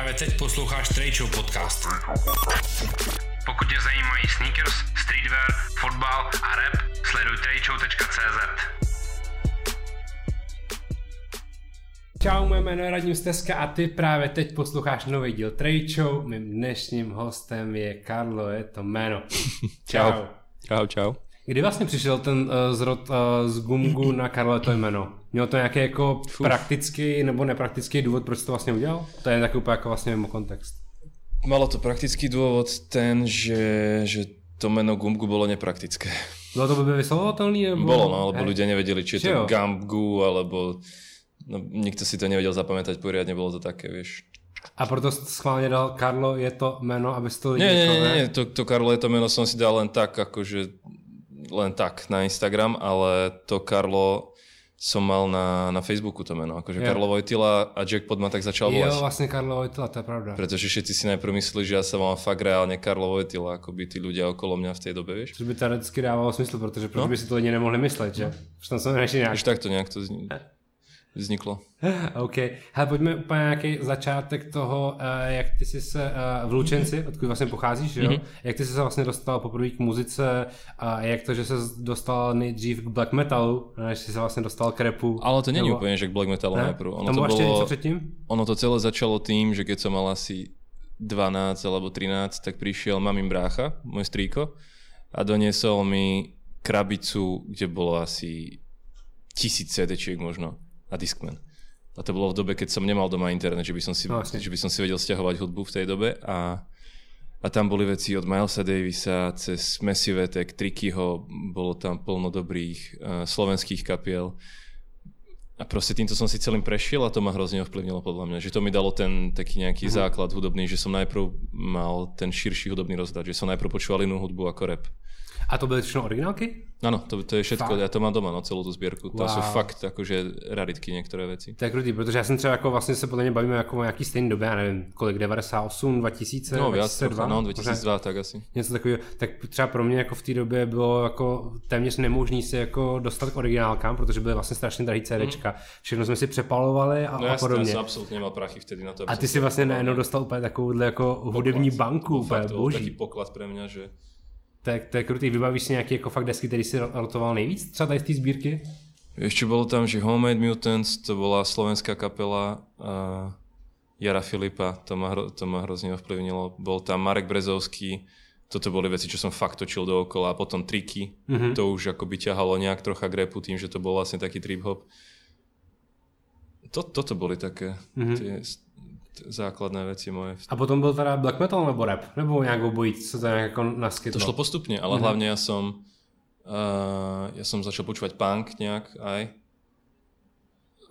Právě teď posloucháš Trade podcast. Pokud tě zajímají sneakers, streetwear, fotbal a rap, sleduj tradeshow.cz. Čau, moje jméno je Radim Steska a ty právě teď posloucháš nový díl Show. Mým dnešním hostem je Karlo, je to jméno. Čau. Čau, čau. Kdy vlastně přišel ten uh, zrod uh, z Gumgu na Karlo to jméno? Měl to nějaký jako Uf. praktický nebo nepraktický důvod, proč to vlastně udělal? To je tak úplně jako vlastně mimo kontext. Malo to praktický dôvod ten, že, že to meno Gumgu bolo nepraktické. Bolo to by vyslovovatelný? Nebo... Bolo, no, lebo ľudia nevedeli, či je to Gumgu, alebo no, nikto si to nevedel zapamätať poriadne, bolo to také, vieš. A proto schválne dal Karlo, je to meno, aby to lidi... Nie, nie, nie, nie, to, to Karlo je to meno som si dal len tak, akože len tak na Instagram, ale to Karlo som mal na, na Facebooku to meno, akože jo. Karlo Vojtila a Jackpot ma tak začal volať. Jo, vlastne Karlo Vojtila, to je pravda. Pretože všetci si najprv mysleli, že ja sa volám fakt reálne Karlo Vojtila, ako by tí ľudia okolo mňa v tej dobe, vieš. Což by teoreticky dávalo smysl, protože proč no? by si to lidi nemohli myslet, že? Už tam som nejak. Už takto nejak to zní vzniklo. OK. Hele, pojďme úplně nějaký začátek toho, uh, jak ty jsi se uh, v Lučenci, odkud vlastně pocházíš, jo? Mm-hmm. Jak ty jsi se vlastně dostal poprvé k muzice a jak to, že se dostal nejdřív k black metalu, než jsi se vlastně dostal k rapu. Ale to není nebo... úplně, že k black metalu ne? najprv. Ono to bolo, něco předtím? Ono to celé začalo tým, že keď som mal asi 12 alebo 13, tak prišiel mamím brácha, môj strýko, a doniesol mi krabicu, kde bolo asi tisíc CD-čiek možno a Discman. A to bolo v dobe, keď som nemal doma internet, že by som si, no, že by som si vedel stiahovať hudbu v tej dobe a, a tam boli veci od Milesa Davisa cez Massive Attack, Trickyho, bolo tam plno dobrých uh, slovenských kapiel. A proste týmto som si celým prešiel a to ma hrozne ovplyvnilo podľa mňa. Že to mi dalo ten taký nejaký mm-hmm. základ hudobný, že som najprv mal ten širší hudobný rozhľad, že som najprv počúval inú hudbu ako rap. A to byly všechno originálky? Áno, to, to je všetko, fakt? ja to mám doma, no, celú tú zbierku. Wow. To sú fakt akože raritky niektoré veci. To je krutý, protože já jsem třeba jako vlastně se podle mě bavíme jako o nějaký stejný době, já nevím, kolik, 98, 2000, No, viac trocha, no, 2002, tak asi. Něco takového, tak třeba pro mě jako v té době bylo jako téměř nemožný se jako dostat k originálkám, protože byly vlastně strašně drahý CDčka. Mm. Všechno jsme si přepalovali a, no, a podobně. Já jsem absolutně nemal prachy vtedy na to. A ty si vlastně najednou dostal úplně takovouhle jako hudební banku, úplně boží. Taký poklad pre mňa, že tak to je krutý. Vybavíš si nějaký jako fakt desky, který si rotoval nejvíc třeba tady z té sbírky? Ešte bolo tam, že Homemade Mutants, to bola slovenská kapela a Jara Filipa, to ma, hro, to ma hrozne ovplyvnilo. Bol tam Marek Brezovský, toto boli veci, čo som fakt točil dookola a potom triky, mm-hmm. to už akoby ťahalo nejak trocha k repu tým, že to bol vlastne taký trip hop. To, toto boli také mm-hmm. tie základné veci moje. A potom byl teda black metal nebo rap? Nebo nějak obojí, co to nějak jako naskytlo? To šlo postupne, ale mm-hmm. hlavne ja som uh, ja som začal počúvať punk nejak aj.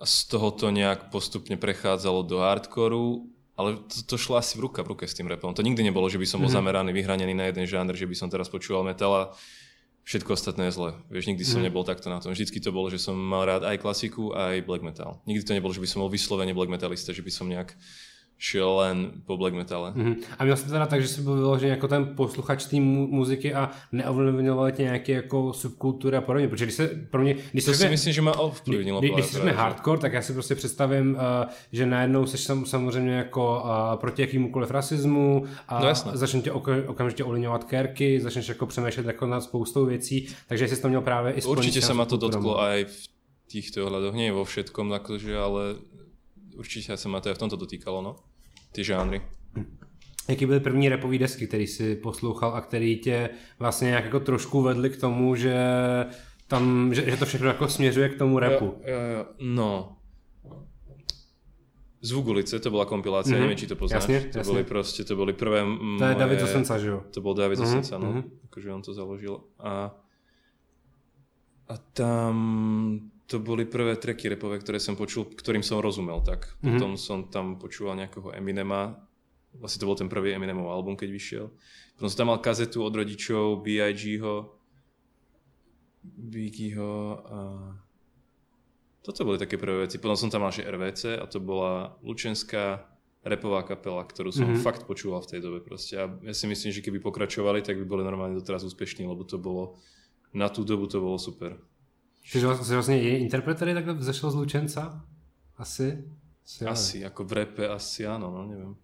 A z toho to nejak postupne prechádzalo do hardcoreu, ale to, to šlo asi v ruka v ruke s tým rapom. To nikdy nebolo, že by som bol mm-hmm. zameraný, vyhranený na jeden žáner, že by som teraz počúval metal a všetko ostatné je zle. Vieš, nikdy som mm. nebol takto na tom. Vždycky to bolo, že som mal rád aj klasiku, aj black metal. Nikdy to nebolo, že by som bol vyslovene black metalista, že by som nejak šiel len po black metale. Mm-hmm. A měl jsi teda tak, že jsi byl vyložený jako ten posluchač té muziky a neovlivňoval tě nějaké jako subkultury a podobně, protože když se pro mě... Když to si myslím, že má ovlivnilo. Když, když jsme hardcore, tak já si prostě představím, uh, že najednou jsi sam, samozřejmě jako uh, proti jakýmukoliv rasismu a no začne tě ok- okamžitě ovlivňovat kerky, začneš jako přemýšlet jako nad spoustou věcí, takže jsi to měl právě i Určitě se ma to dotklo aj v týchto ohľadoch, nie vo všetkom, akože, ale určitě se ma to aj v tomto dotýkalo, no ty žánry. Jaký byly první repový desky, který si poslouchal a který tě vlastně nějak jako trošku vedli k tomu, že tam, že, že to všechno jako směřuje k tomu repu? Jo, jo, jo. No. Zvuk ulice, to bola kompilácia, mm-hmm. neviem, či to poznáš. Jasne, to jasne. boli proste, to boli prvé To je David Osenca, že jo? To bol David mm-hmm. Osenca, no. Mm-hmm. Akože on to založil. A, a tam to boli prvé treky repové, ktoré som počul, ktorým som rozumel tak. Mm-hmm. Potom som tam počúval nejakého Eminema, vlastne to bol ten prvý Eminemov album, keď vyšiel. Potom som tam mal kazetu od rodičov, B.I.G.ho, Biggieho a... Toto boli také prvé veci. Potom som tam mal že RVC a to bola Lučenská repová kapela, ktorú som mm-hmm. fakt počúval v tej dobe proste. A ja si myslím, že keby pokračovali, tak by boli normálne doteraz úspešní, lebo to bolo, na tú dobu to bolo super. Čiže vlastně je interpret, který takhle vzešel z Lučenca? Asi? Asi, asi ako v repe asi áno, no neviem.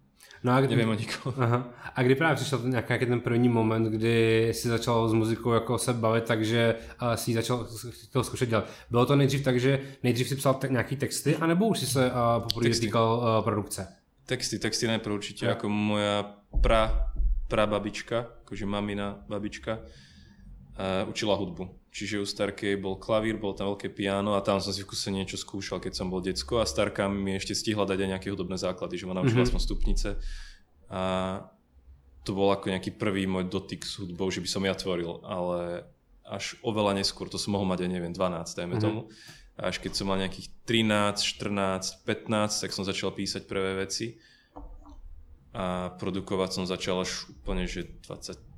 No a kdy, Nevím o nikoho. Aha. A kdy právě přišel ten nějaký ten první moment, kdy si začal s muzikou jako se bavit, takže uh, si začal chtěl zkoušet dělat. Bylo to nejdřív tak, že nejdřív si psal te- nějaký texty, anebo už si se uh, poprvé týkal uh, produkce? Texty, texty najprv určite, Ja. ako moja pra, prababička, akože mamina babička, uh, učila hudbu. Čiže u starkej bol klavír, bol tam veľké piano a tam som si v kuse niečo skúšal, keď som bol decko a starka mi ešte stihla dať aj nejaké hudobné základy, že ma naučila Mhm. aspoň stupnice. A to bol ako nejaký prvý môj dotyk s hudbou, že by som ja tvoril, ale až oveľa neskôr, to som mohol mať aj neviem, 12, dajme Mhm. tomu. A až keď som mal nejakých 13, 14, 15, tak som začal písať prvé veci. A produkovať som začal až úplne, že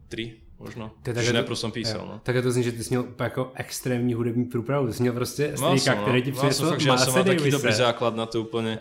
23 možno. To je Takže také to- najprv som písal, no. Tak to zní, že ty jsi měl úplně jako extrémní hudební průpravu. Ty jsi měl prostě strýka, som, který ti no. Přinesl fakt, že mal Marse taký dobrý základ na to úplne.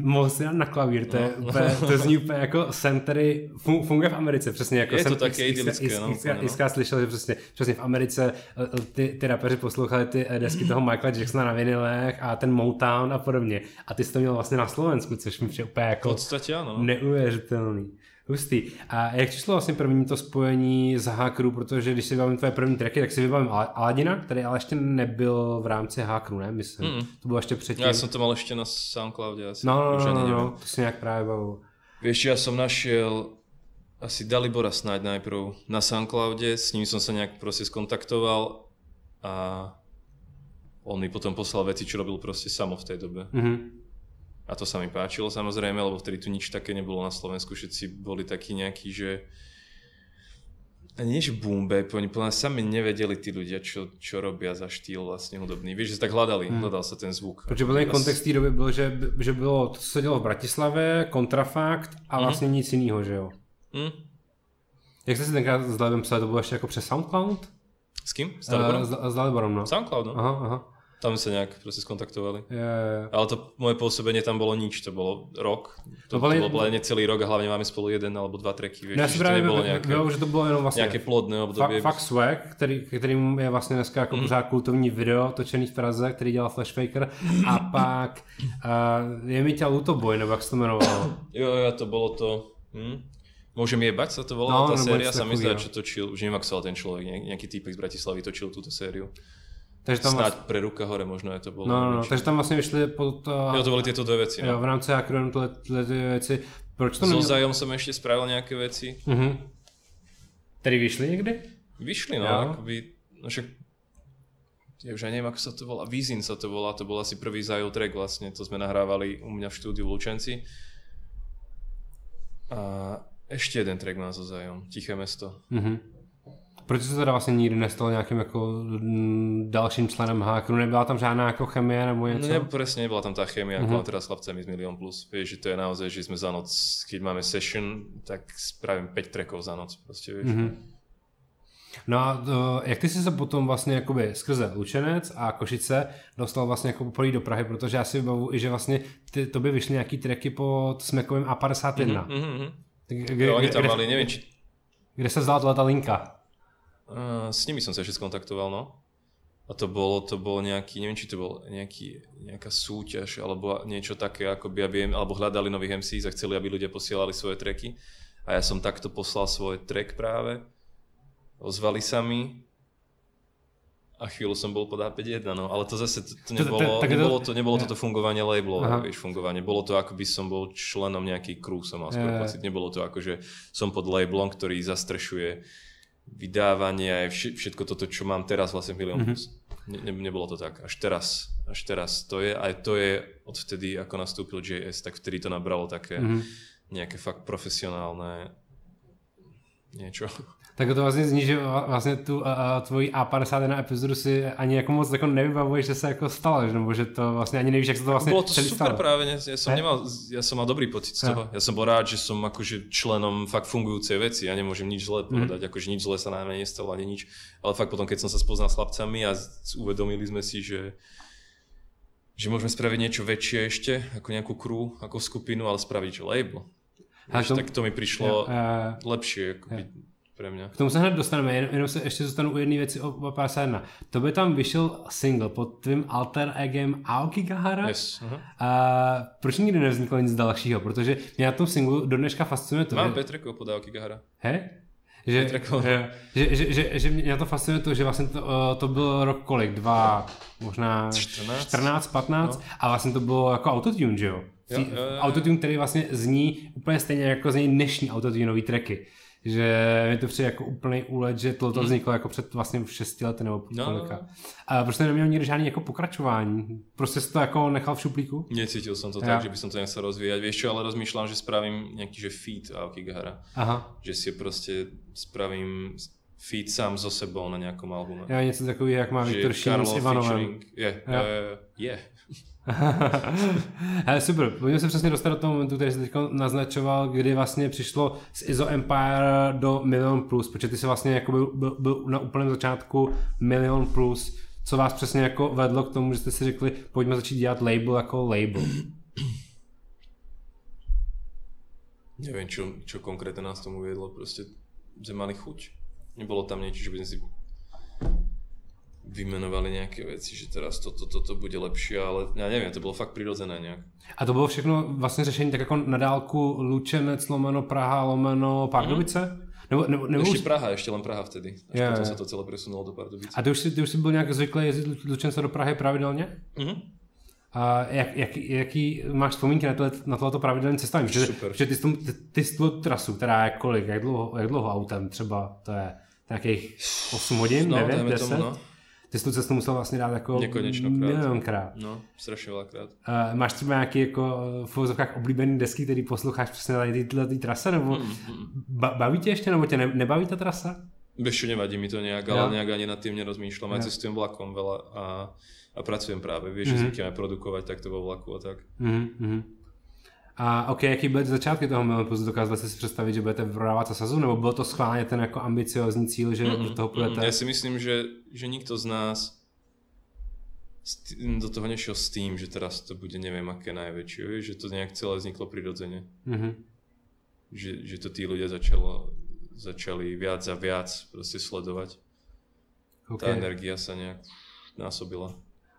Mohl si na klavír, to, je No. úplně, to zní úplně jako který fun- funguje v Americe, přesně jako Je to jsem také X- X- idylické, no, úplně, no. Slyšel, že přesně, přesně v Americe eh, ty, ty rapeři poslouchali ty eh, desky toho Michaela Jacksona na vinilech a ten Motown a podobně. A ty jsi to měl vlastně na Slovensku, což mi přijde úplně jako. No. neuvěřitelný. Hustý. A jak přišlo vlastně první to spojení s Hackeru, protože když si vybavím tvoje první tracky, tak si vybavím Al- Aladina, který ale ještě nebyl v rámci Hackeru, ne? Myslím. Mm. To bylo ještě předtím. Ja som to mal ešte na Soundcloude asi. No, no, no, no, no, to si nějak právě bavil. Vieš, ja som našiel asi Dalibora snáď najprv na Soundcloude, s ním som sa nejak proste skontaktoval a on mi potom poslal veci, čo robil proste samo v tej dobe. Mhm. A to sa mi páčilo samozrejme, lebo vtedy tu nič také nebolo na Slovensku, všetci boli takí nejakí, že nie, že boom bap, oni podľa sami nevedeli tí ľudia, čo, čo robia za štýl vlastne hudobný. Vieš, že tak hľadali, Hmm. hľadal sa ten zvuk. Protože byl kontext té doby byl, že, že bylo to, co se dělo v Bratislavě, kontrafakt a Mhm. vlastně nic jiného, že jo? Hm? Jak jste si tenkrát s Dalibem psali, to bylo ještě jako přes Soundcloud? S kým? S Uh, Daliborom? s, s Daliborom, no. Soundcloud, no. Aha, aha. Tam sa nejak proste skontaktovali. Je. Ale to moje pôsobenie tam bolo nič, to bolo rok. To, To to boli- bolo len celý rok a hlavne máme spolu jeden alebo dva tracky, vieš, No že si to právě nebolo nejaké, nejaké, že to bylo jenom vlastně nejaké plodné fa, obdobie. Fuck Swag, který, kterým je vlastně dneska jako pořád kultovní video točený v Praze, který dělal Flashfaker a pak uh, je mi tě Luto Boy, nebo jak se to jmenovalo. Jo, jo, to bolo to... Hm? Môžem jebať sa to No, volala tá séria, sa mi zdá, čo točil, už neviem, ako sa ten človek, ne- nejaký týpek z Bratislavy točil túto sériu. Takže tam Snáď vlastně, pre ruka hore možno je to bolo. no, no, no, takže tam vlastně vyšly pod, uh, Jo, to boli tieto dve veci. jo, No. v rámci Hackeronu tyhle, tyhle ty věci. Proč to So nemělo? Zajom som ešte spravil nejaké veci. Mhm. Který vyšly někdy? Vyšli, no, Jo. akoby, no však ja už aj neviem, ako sa to volá, Vizin sa to volá, to bol asi prvý Zajo track vlastne, to sme nahrávali u mňa v štúdiu v Lučenci. A ešte jeden track má so Zajom, Tiché mesto. Mhm. Proč se teda vlastně nikdy nestalo nějakým jako mm, dalším členem Hackeru? Nebyla tam žádná jako chemie nebo No něco? ne, presne nebola tam tá chémia, ako Mhm. teraz s chlapcami z Milion Plus. Vieš, že to je naozaj, že sme za noc, keď máme session, tak spravím 5 trackov za noc, proste, vieš. Mhm. No a to, jak ty jsi se potom vlastně jakoby skrze Lučenec a Košice dostal vlastně jako poprvé do Prahy, protože já si vybavu i, že vlastně ty, to by vyšly nějaký tracky pod Smekovým A51. Mhm, mhm, mhm. Tak Kde, Jo, oni tam kde, mali, neviem, či kde se vzala ta linka? Uh, s nimi som sa ešte skontaktoval, no. A to bolo, to bolo nejaký, neviem, či to bol nejaký, nejaká súťaž, alebo niečo také, akoby, aby, alebo hľadali nových MCs a chceli, aby ľudia posielali svoje tracky. A ja som takto poslal svoj track práve. Ozvali sa mi a chvíľu som bol pod A51, no. Ale to zase, to, to nebolo, nebolo, to, nebolo toto fungovanie labelové, Aha. vieš, fungovanie. Bolo to, ako by som bol členom nejaký crew, som mal skôr pocit. Nebolo to ako, že som pod labelom, ktorý zastrešuje vydávanie aj vš- všetko toto, čo mám teraz vlastne v Milion Mhm. Plus. Ne, ne, nebolo to tak. Až teraz, až teraz to je. Aj to je odvtedy, ako nastúpil JS, tak vtedy to nabralo také Mhm. nejaké fakt profesionálne niečo. Tak to vlastně zní, že vlastně tu a tvoji A51 epizodu si ani jako moc jako nevybavuješ, že se jako stala, že- nebo že to vlastně ani nevíš, jak se to vlastně Bolo to super stalo. práve, ne? ja som, He? nemal, ja som mal dobrý pocit z toho. Ja som bol rád, že som akože členom fakt fungujúcej veci. Ja nemôžem nič zlé povedať, akože nič zlé sa na mňa nestalo ani nič. Ale fakt potom, keď som sa spoznal s chlapcami a uvedomili sme si, že že môžeme spraviť niečo väčšie ešte, ako nejakú crew, ako skupinu, ale spraviť label. Vieš, to- tak to mi prišlo Jo, eh, lepšie. Akoby, pre mňa. K tomu se hned dostaneme, jen, jenom se ještě zůstanu u jedné věci o, o 51. To by tam vyšel single pod tvým alter egem Aokigahara. Yes. Uh-huh. A proč nikdy nevzniklo nic dalšího? Protože mě na tom singlu do dneška fascinuje to, Mám že... Petreko pod Aokigahara. Hej? Že, Petrakov. že, že, že, že, že mě na to fascinuje to, že vlastně to, to byl rok kolik? Dva, možná 14? 14 15 no. a vlastně to bylo jako autotune, že? Jo, jo, jo, jo. Autotune, který vlastně zní úplně stejně jako zní dnešní autotuneový tracky. Že mi to přijde jako úplný úlet, že to, to vzniklo jako před vlastně 6 lety nebo No, kolika. no. A prostě neměl nikdy žádný jako pokračování. Prostě si to jako nechal v šuplíku. Necítil som to Ja. tak, že by som to nechcel rozvíjať. Vieš čo, ale rozmýšľam, že spravím nejaký že feat Aokigahara. Aha. Že si proste spravím feat sám so sebou na nejakom albume. Já něco takového, jak má Viktor Šín s Ivanovem. je, Ja. je, je. Ale super, pojďme se přesně dostat do toho momentu, který jsi teď naznačoval, kdy vlastně přišlo z ISO Empire do Million Plus, protože ty jsi vlastně jako byl, byl, byl na úplném začátku Million Plus, co vás přesně jako vedlo k tomu, že jste si řekli, pojďme začít dělat label jako label. Neviem, čo, čo konkrétne nás tomu viedlo. Proste sme mali chuť. Nebolo tam niečo, že by sme si vymenovali nejaké veci, že teraz toto, toto bude lepšie, ale ja neviem, to bolo fakt prirodzené nejak. A to bylo všechno vlastně řešení tak jako na dálku Lučenec, lomeno Praha, lomeno Pardubice? Nebo, nebo, nebo Ešte už, Praha, ešte len Praha vtedy. Až Je, potom je. sa to celé presunulo do Pardubic. a ty už, si, ty už si byl nějak zvyklý jezdit Lu- Lučence do Prahy pravidelně? Mhm. A jak, jak, jaký máš vzpomínky na, tohle, na tohleto pravidelné cestování? Protože, protože ty, jsi tu, ty, ty jsi tu trasu, která je kolik, jak dlouho, jak dlouho autem třeba, to je nějakých 8 hodin, No, 9, dajme 10? tomu, no. Ty jsi tu cestu musel vlastně dát jako Nekonečnokrát. milionkrát. No, strašne veľakrát. Uh, máš třeba nějaký jako v uvozovkách oblíbený desky, který posloucháš přesně na ty trase, nebo Mm, mm. ba- baví tě ještě, nebo tě ne, nebaví ta trasa? Čo, nevadí mi to nejak, Jo. ale nejak ani nad tým nerozmýšľam. Aj Jo. cestujem vlakom veľa a, a pracujem práve. Vieš, že Mhm. zvykneme produkovať takto vo vlaku a tak. Mm-hmm. A ok, jaký byly začátky toho Milion Plus? Dokázali jste si představit, že budete prodávat za sazu, nebo byl to schválně ten jako ambiciozní cíl, že do toho půjdete? Mm, Ja si myslím, že, že nikto z nás do toho nešiel s tým, že teraz to bude neviem aké najväčšie, že to nejak celé vzniklo prirodzene. Mm-hmm. Že, že to tí ľudia začalo, začali viac a viac proste sledovať. OK. Tá energia sa nejak násobila.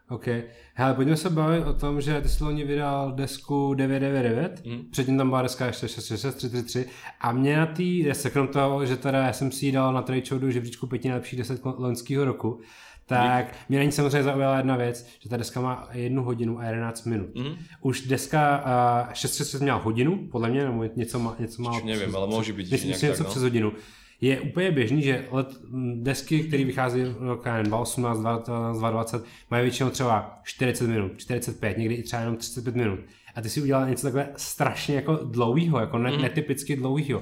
OK. Hele, pojďme se bavit o tom, že ty jsi loni vydal desku 999, Mm. předtím tam byla deska ještě 66333 a mě na té desce, krom toho, že teda já jsem si ji dal na Trade žebříčku pěti nejlepších deset loňského roku, tak mě na ní samozřejmě zaujala jedna věc, že ta deska má jednu hodinu a 11 minut. Mhm. Už deska uh, 630 měla hodinu, podle mě, nebo něco má, něco má Čo neviem, ale môže byť, že myslím, něco tak, no. přes hodinu. Je úplně běžný, že let, desky, které vychází v 2018, 2020, mají většinou třeba 40 minut, 45, někdy i třeba jenom 35 minut. A ty si udělal něco takhle strašně jako dlouhýho, jako Mhm. ne, netypicky dlouhýho.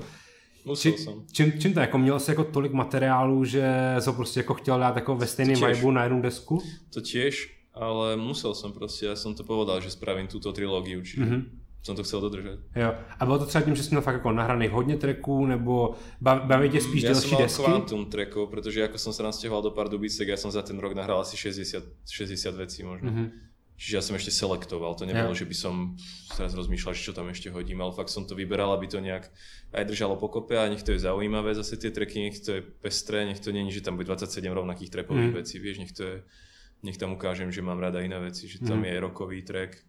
Musel Či, čím, čím to jako měl jsi jako tolik materiálů, že jsi prostě jako chtěl dát jako ve stejném vibu na jednu desku? To tiež, ale musel som proste, ja som to povedal, že spravím túto trilógiu, čiže Mhm. mm-hmm. Som to chcel dodržať. Jo. A bylo to třeba tím, že jsi měl fakt jako nahraných hodně tracků, nebo bav- baví tě spíš ja delší som mal desky? kvantum trackov, pretože ako som sa nasťahoval do Pardubic, tak ja som za ten rok nahral asi 60, 60 vecí možno. Mhm. Mm-hmm. Čiže ja som ešte selektoval, to nebolo, Ja. že by som teraz rozmýšľal, že čo tam ešte hodím, ale fakt som to vyberal, aby to nejak aj držalo pokope a nech to je zaujímavé zase tie tracky, nech to je pestré, nech to je, že tam bude 27 rovnakých trapových Mhm. vecí, vieš, nech to je, nech tam ukážem, že mám rada iné veci, že tam Mhm. je rokový track, je-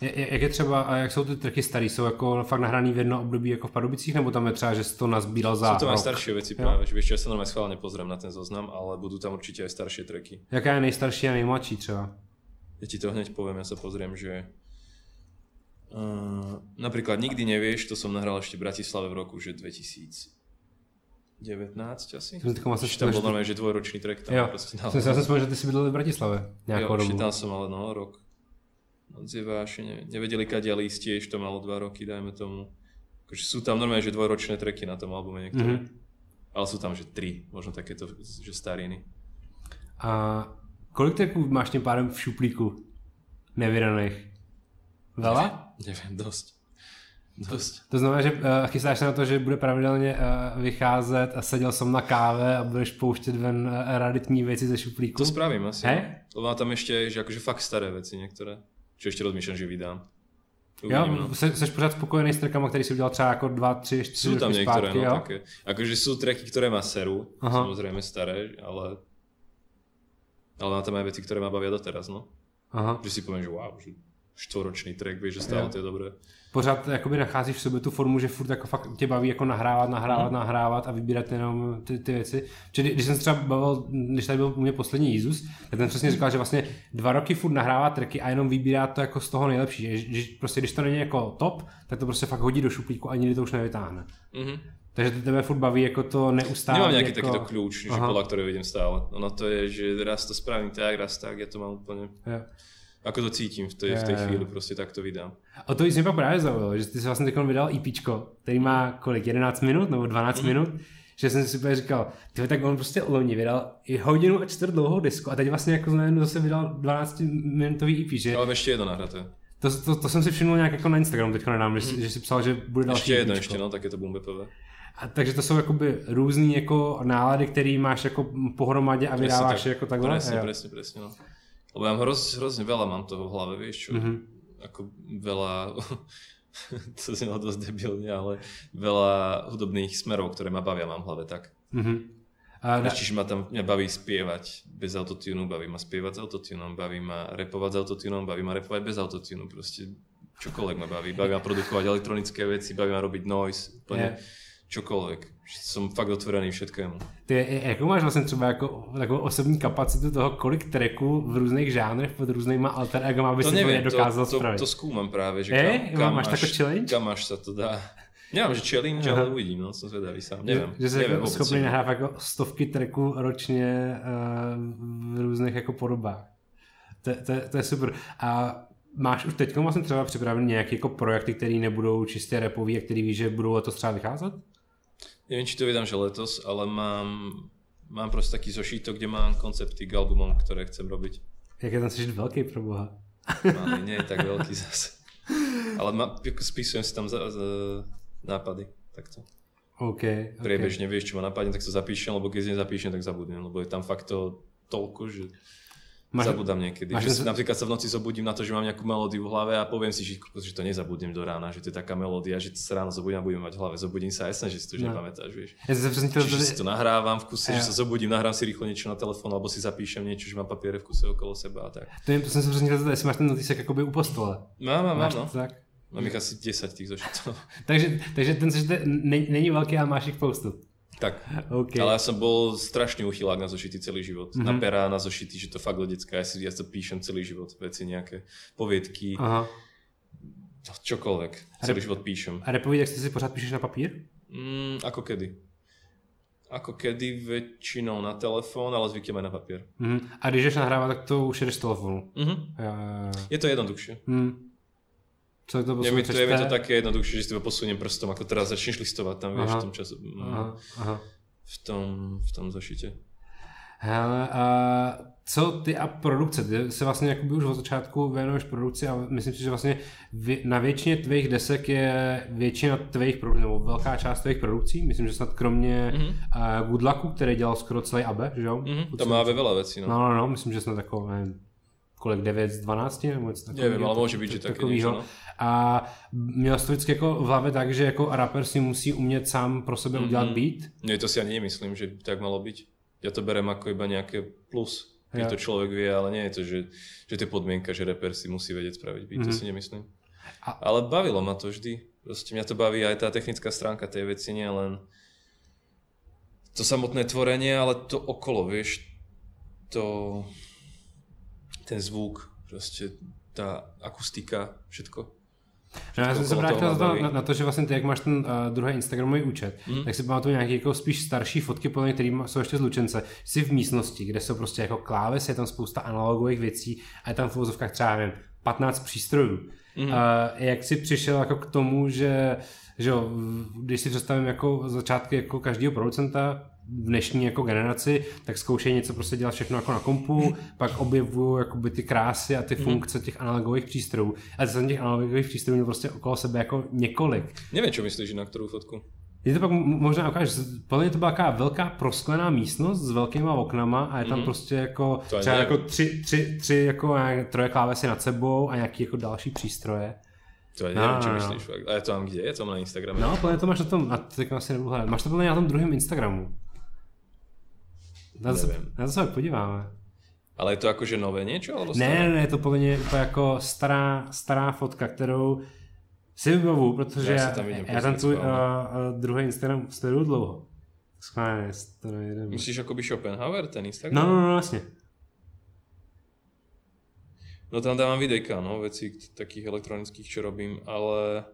Jak je třeba, a jak jsou ty tracky starý? Jsou jako fakt nahraný v jedno období jako v Pardubicích, nebo tam je třeba, že to nazbíral za Sú tam aj staršie veci Jo. práve, že vieš, ja sa schválne pozriem na ten zoznam, ale budú tam určite aj staršie tracky. Jaká je nejstarší a nejmladší třeba? Ja ti to hneď poviem, ja sa pozriem, že uh, napríklad Nikdy nevieš, to som nahral ešte v Bratislave v roku, že 2019 asi. Jsem teďka vlastně Čiže tam bol normálne, že dvojročný track tam Jo, proste jsem si já jsem vzpomněl, že ty jsi bydlel v Bratislave nějakou Jo, dobu. čítal som ale no rok. Odzieváš, ne, nevedeli kadia lísť tiež, to malo dva roky, dajme tomu. Akože sú tam normálne, že dvojročné tracky na tom albume niektoré. Mhm. Ale sú tam, že tri, možno takéto, že stariny. A kolik tracků máš tím pádem v šuplíku nevydaných? Vela? Neviem, dosť. Dosť. To znamená, že uh, chystáš se na to, že bude pravidelně uh, vycházet a seděl jsem na káve a budeš pouštět ven uh, raditní věci ze šuplíku? To spravím asi. Hej? No. Lebo má tam ešte, že akože fakt staré veci niektoré. Čo ešte rozmýšľam, že vydám. Uvidím, jo, no. se, seš pořád spokojený s trackama, který si udělal třeba jako dva, tři, čtyři Sú tam niektoré, no, jo? také. Akože sú tracky, ktoré má seru, Aha. samozrejme staré, ale ale na tam aj veci, ktoré ma bavia doteraz, no. Aha. Že si poviem, že wow, že štvoročný track, vieš, že stále jo. to je dobré. Pořád jakoby nacházíš v sobě tu formu, že furt jako fakt tě baví jako nahrávat, nahrávat, mm. nahrávat a vybírat jenom ty, ty věci. Čili když jsem se třeba bavil, když tady byl u mě poslední Jízus, tak ten přesně říkal, že vlastně dva roky furt nahrává tracky a jenom vybírá to jako z toho nejlepší. Že, že prostě když to není jako top, tak to prostě fakt hodí do šuplíku a nikdy to už nevytáhne. Mm-hmm. Takže to tebe furt baví jako to neustále. Nemám nejaký jako... takýto kľúč, že podľa ktorého vidím stále. Ono to je, že raz to spravím tak, raz tak, ja to mám úplne... Ja. Ako to cítím v tej, v tej chvíli, prostě tak to vydám. A to jsi mi pak právě zaujalo, že ty jsi vlastně teď vydal EP, který má kolik, 11 minut nebo 12 mm. minut, že jsem si úplně říkal, ty tak on prostě loni vydal i hodinu a čtvrt dlouhou disku a teď vlastně jako najednou zase vydal 12 minutový EP, že? Ale ještě jedno nahraté. To, to, to, jsem si všiml nějak jako na Instagramu teďka nedám, mm. že, mhm. že si psal, že bude další Ještě jedno, EPčko. ještě no, tak je to Bumbepové. A, takže to jsou jakoby různý jako nálady, který máš jako pohromadě a vydáváš presne, tak, jako takhle? Presne, presne, presne, no. Lebo ja mám hroz, hrozne veľa mám toho v hlave, vieš čo? Mm-hmm. Ako veľa, to si dosť debilne, ale veľa hudobných smerov, ktoré ma bavia mám v hlave tak. Mm-hmm. A na... Čiže ma tam mňa baví spievať bez autotunu, baví ma spievať s autotunom, baví ma repovať s autotunom, baví ma repovať bez autotunu, proste čokoľvek ma baví. Baví ma produkovať elektronické veci, baví ma robiť noise, úplne yeah čokoľvek. Som fakt otvorený všetkému. Ty, jakou máš vlastně třeba jako takovou osobní kapacitu toho, kolik tracků v různých žánrech pod různýma alter aby to si neviem, to nedokázal to, spravit? To, to skúmam práve, že kam, e, kam máš taký challenge? Kam až sa to dá. Nemám, že challenge, ale uvidím, no, som zvedavý sám, neviem. Že, že jako schopný nahrávat jako stovky tracků ročně uh, v různých jako podobách. To, to, to, je super. A máš už teď vlastně třeba připravený nějaké jako projekty, které nebudou čistě repový a který víš, že budou letos třeba vycházet? Neviem, či to vydám, že letos, ale mám, mám proste taký zošítok, kde mám koncepty k albumom, ktoré chcem robiť. Jak je tam si veľký pro Boha. Malý, nie je tak veľký zase. Ale ma, spísujem si tam za, za nápady, takto. OK. okay. Priebežne vieš, čo ma napadne, tak to zapíšem, lebo keď nezapíšem, tak zabudnem, lebo je tam fakt to toľko, že Máš, Zabudám niekedy. Máš, že napríklad sa v noci zobudím na to, že mám nejakú melódiu v hlave a poviem si, že, že to nezabudnem do rána, že to je taká melódia, že to sa ráno zobudím a budem mať v hlave. Zobudím sa jasne, že si to už no. nepamätáš, vieš. Ja sa to, Čiže si to nahrávam v kuse, ja. že sa zobudím, nahrám si rýchlo niečo na telefón alebo si zapíšem niečo, že mám papiere v kuse okolo seba a tak. To, je, to som sa presne chtěl jestli máš ten notisek akoby u postola. Mám, mám, mám, no. Tak? Mám ich asi 10 tých zošitov. takže, takže ten zošit není veľký, ale máš ich postu. Tak, okay. ale ja som bol strašný uchylák na zošity celý život. Mm-hmm. Na pera, na zošity, že to fakt decka, ja si ja to píšem celý život, veci nejaké, poviedky, Aha. čokoľvek, celý rep- život píšem. A repovídek si si pořád píšeš na papír? Mm, ako kedy. Ako kedy väčšinou na telefón, ale zvyknem aj na papier. Mm-hmm. A když jdeš nahrávať, tak to už jedeš z telefónu. Mm-hmm. Ja. Je to jednoduchšie. Mm. Co to je, mi to, je mi to také jednoduchšie, že si to posuniem prstom, ako teraz začneš listovať tam, vieš, aha. v tom času. Aha, aha. V tom, v tom zašite. Hele, a co ty a produkce? Ty se vlastně jakoby už od začátku věnuješ produkci a myslím si, že vlastně na většině tvých desek je většina tvých produkcí, nebo velká část tvých produkcí. Myslím, že snad kromě mm-hmm. uh, Good Lucku, který dělal skoro celý Abe, že jo? Mm-hmm, to má ve veľa věcí, no. No, no, no, myslím, že snad jako, nevím, kolik 9 z 12 nebo něco takového. Nevím, ale může být, že taky něco, no. A měl to vždycky jako v hlavě tak, že jako rapper si musí umět sám pro sebe mm-hmm. udělat beat? Nie, to si ani nemyslím, že tak malo být. Ja to berem ako iba nejaké plus, keď ja. to človek vie, ale nie je to, že, že to je podmienka, že rapper si musí vedieť spraviť beat, mm-hmm. to mhm. si nemyslím. A... Ale bavilo ma to vždy. Proste mňa to baví aj tá technická stránka tej veci, nie len to samotné tvorenie, ale to okolo, vieš, to, ten zvuk, proste tá akustika, všetko. No, já jsem se vrátil na, na, na, to, že vlastně ty, jak máš ten uh, druhý Instagramový účet, mm. tak si pamatuju nějaké jako spíš starší fotky, podle které jsou ještě z Lučence. Jsi v místnosti, kde jsou prostě jako kláves, je tam spousta analogových věcí a je tam v uvozovkách třeba nevím, 15 přístrojů. Mm. Uh, jak jsi přišel jako k tomu, že, že jo, když si představím jako začátky jako každého producenta, dnešní jako generaci, tak zkoušejí něco prostě dělat všechno jako na kompu, pak objevují jakoby ty krásy a ty mhm. funkce těch analogových přístrojů. A z těch analogových přístrojů měl prostě okolo sebe jako několik. Nevím, co myslíš na kterou fotku. Je to pak možná ukážeš, podle mě to byla taková velká prosklená místnost s velkýma oknama a je tam mm-hmm. prostě jako to třeba jako tři, tři, tři jako troje klávesy nad sebou a nějaký jako další přístroje. To je, neviem, čo myslíš. Fakt. A je to tam kde? Je to na Instagrame? No, plně to máš na tom, a teď asi nebudu hledat. Máš to plně na tom druhém Instagramu. Na to, se, na to se podíváme. Ale je to akože nové niečo? Alebo ne, ne, ne, je to podle mě úplně jako stará, stará fotka, kterou si vybavu, protože já, já, tam, já tam tvůj uh, uh, druhý Instagram sleduju dlouho. Schválně, to nejde. Myslíš by Schopenhauer, ten Instagram? No, no, no, vlastně. No tam dávam videjka, no, veci takých elektronických, čo robím, ale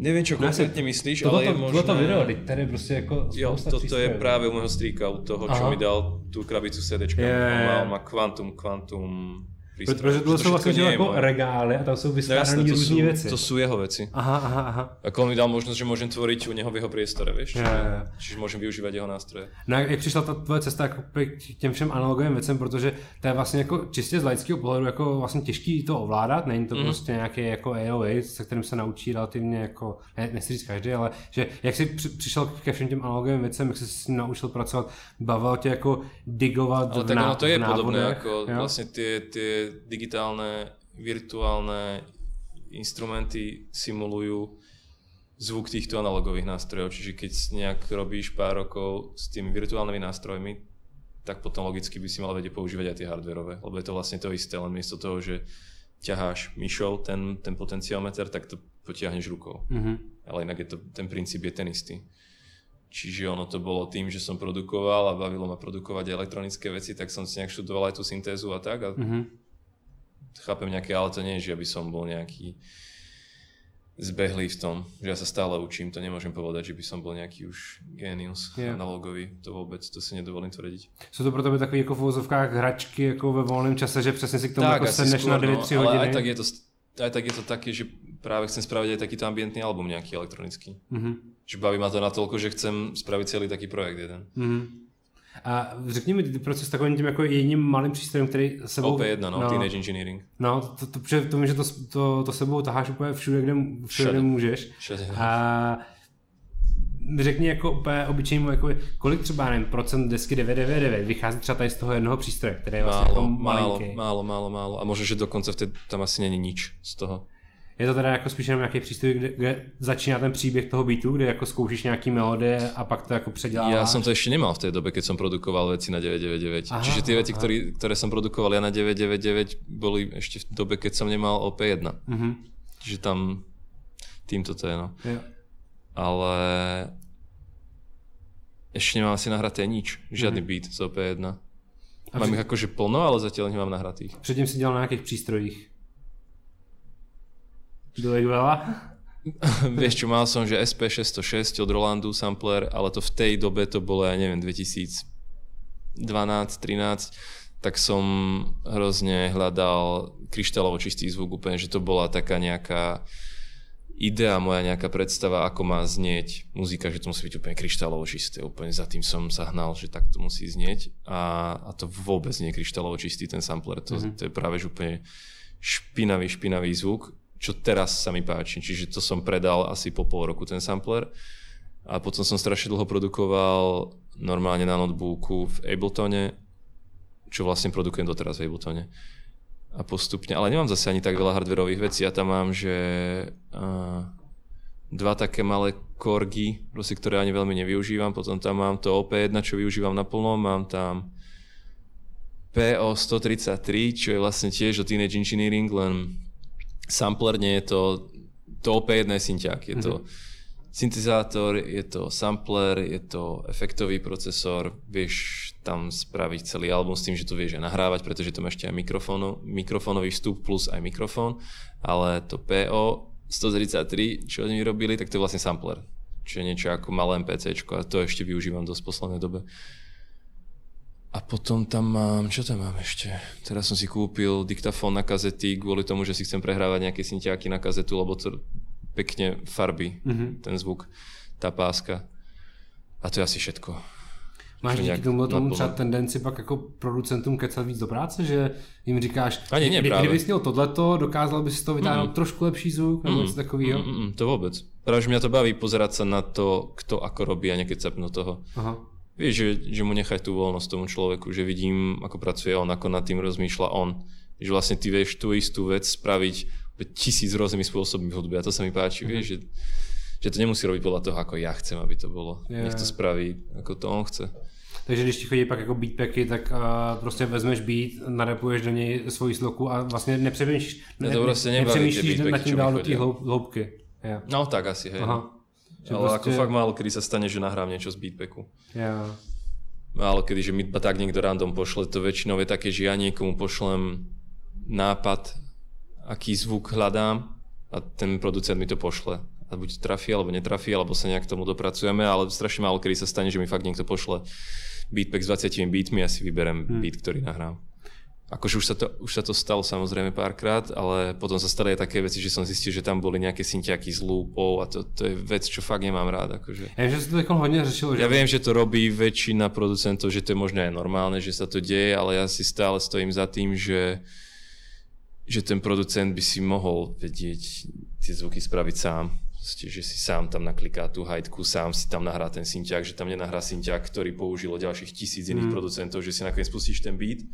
Neviem, čo no konkrétne myslíš, ale je možné... Toto video, tady prostě jako Jo, toto je práve u môjho strýka, u toho, čo Aha. mi dal tú krabicu CDčka. Yeah. Mal, má Quantum, Quantum prístroj. Protože to jsou vlastně jako moje. regály a tam jsou vyskladané no různé věci. To sú jeho veci. Aha, aha, aha. Ako on mi dal možnosť, že môžem tvoriť u neho v jeho priestore, yeah. Čiže môžem využívať jeho nástroje. No jak přišla ta tvoje cesta jako k těm všem analogovým věcem, protože to je vlastně jako čistě z laického pohledu jako vlastně těžký to ovládat, není to mm. prostě nějaký jako AOA, se kterým se naučí relativně jako, ne, nechci říct každý, ale že jak jsi přišel ke všem těm analogovým věcem, jak jsi s ním naučil pracovat, bavil tě jako digovat ale v tak ono to je podobné, jako vlastně ty, ty digitálne virtuálne instrumenty simulujú zvuk týchto analogových nástrojov, čiže keď nejak robíš pár rokov s tými virtuálnymi nástrojmi, tak potom logicky by si mal vedieť používať aj tie hardwareové, lebo je to vlastne to isté, len miesto toho, že ťaháš myšou ten, ten potenciometer, tak to potiahneš rukou. Mm-hmm. Ale inak je to, ten princíp je ten istý. Čiže ono to bolo tým, že som produkoval a bavilo ma produkovať elektronické veci, tak som si nejak študoval aj tú syntézu a tak. A mm-hmm chápem nejaké, ale to nie je, že by som bol nejaký zbehlý v tom, že ja sa stále učím, to nemôžem povedať, že by som bol nejaký už genius yeah. analogový, to vôbec, to si nedovolím tvrdiť. Sú to pro tebe takové ako v úzovkách hračky ako ve voľném čase, že presne si k tomu tak, ako sedneš na 9-3 no, hodiny? Ale aj tak, je to, aj tak je to také, že práve chcem spraviť aj takýto ambientný album nejaký elektronický. Mm-hmm. Že baví ma to natoľko, že chcem spraviť celý taký projekt jeden. Mm-hmm. A řekni mi, ty proces s takovým tím jako jedním malým přístrojem, který sebou... OP1, no, no Teenage Engineering. No, to, to, to, to, že to, to, to sebou taháš úplně všude, kde, všude, kde můžeš. Všude. A řekni jako úplně obyčejnému, jako kolik třeba, nevím, procent desky 999 vychází třeba tady z toho jednoho přístroje, který je vlastně málo, jako malinký. Málo, málo, málo. A možná, že dokonce vtedy tam asi není nič z toho. Je to teda jako spíš jenom nějaký přístroj, kde, kde začíná ten příběh toho beatu, kde jako zkoušíš nějaký melodie a pak to jako předěláváš? Ja som to ešte nemal v tej dobe, keď som produkoval veci na 999. Aha, Čiže tie veci, ktoré, ktoré som produkoval ja na 999, boli ešte v dobe, keď som nemal OP1. Uh-huh. Čiže tam týmto to je, no. Jo. Ale ešte nemám asi nahraté nič, žiadny uh-huh. beat z OP1. Mám před... ich akože plno, ale zatiaľ nemám nahratých. Předtím si dělal na nejakých prístrojích. Bylo veľa? Vieš čo, mal som, že SP606 od Rolandu sampler, ale to v tej dobe to bolo, ja neviem, 2012, 13 tak som hrozne hľadal kryštálovo čistý zvuk úplne, že to bola taká nejaká idea, moja nejaká predstava, ako má znieť muzika, že to musí byť úplne kryštálovo čisté. Úplne za tým som sa hnal, že tak to musí znieť a, a to vôbec nie je kryštálovo čistý ten sampler. To, mm-hmm. to je práve že úplne špinavý, špinavý zvuk čo teraz sa mi páči. Čiže to som predal asi po pol roku ten sampler. A potom som strašne dlho produkoval normálne na notebooku v Abletone, čo vlastne produkujem doteraz v Abletone. A postupne, ale nemám zase ani tak veľa hardwareových vecí. Ja tam mám, že dva také malé korgy, proste, ktoré ani veľmi nevyužívam. Potom tam mám to OP1, čo využívam naplno. Mám tam PO133, čo je vlastne tiež o Teenage Engineering, len sampler nie je to, to OP1 je synťák, je to mm-hmm. syntezátor, je to sampler, je to efektový procesor, vieš tam spraviť celý album s tým, že to vieš aj nahrávať, pretože to má ešte aj mikrofónu, mikrofónový vstup plus aj mikrofón, ale to PO 133, čo oni robili, tak to je vlastne sampler, čo je niečo ako malé MPC a to ešte využívam dosť v poslednej dobe. A potom tam mám, čo tam mám ešte? Teraz som si kúpil diktafón na kazety kvôli tomu, že si chcem prehrávať nejaké syntiáky na kazetu, lebo to pekne farby mm-hmm. ten zvuk, tá páska. A to je asi všetko. Máš díky tomu tomu třeba tendenci pak jako producentům kecat víc do práce, že jim říkáš, Ani ne, kdy, kdybys měl tohleto, dokázal bys toho vytáhnout mm. trošku lepší zvuk nebo něco takového? Mm, mm, to vôbec. Práve, že mňa to baví pozerať sa na to, kto ako robí a nekecap do toho. Aha vieš, že, že mu nechaj tú voľnosť tomu človeku, že vidím, ako pracuje on, ako nad tým rozmýšľa on. Že vlastne ty vieš tú istú vec spraviť tisíc rôznymi spôsobmi v hudbe a to sa mi páči, mm-hmm. vieš, že, že to nemusí robiť podľa toho, ako ja chcem, aby to bolo. Yeah. Nech to spraví, ako to on chce. Takže když ti chodí pak jako beatpacky, tak uh, prostě vezmeš beat, narepuješ do něj svoji sloku a vlastně nepřemýšlíš, ne, to prostě nepřemýšlíš nad tím dál do té hloubky. Yeah. No tak asi, hej. Aha. Že Ale proste... ako fakt málo kedy sa stane, že nahrám niečo z beatpacku. Yeah. Málo kedy, že mi tak niekto random pošle, to väčšinou je také, že ja niekomu pošlem nápad, aký zvuk hľadám a ten producent mi to pošle. A buď trafí, alebo netrafí, alebo sa nejak k tomu dopracujeme, ale strašne málo kedy sa stane, že mi fakt niekto pošle beatpack s 20 beatmi a si vyberem hmm. beat, ktorý nahrám. Akože už sa, to, už sa to stalo samozrejme párkrát, ale potom sa stali aj také veci, že som zistil, že tam boli nejaké syntiaky z lúpov a to, to je vec, čo fakt nemám rád. Akože. Ja, že to hodne řešilo. Že... Ja viem, že to robí väčšina producentov, že to je možno aj normálne, že sa to deje, ale ja si stále stojím za tým, že, že ten producent by si mohol vedieť tie zvuky spraviť sám. Proste, že si sám tam nakliká tú hajtku, sám si tam nahrá ten synťák, že tam nenahrá synťák, ktorý použilo ďalších tisíc iných mm. producentov, že si nakoniec pustíš ten beat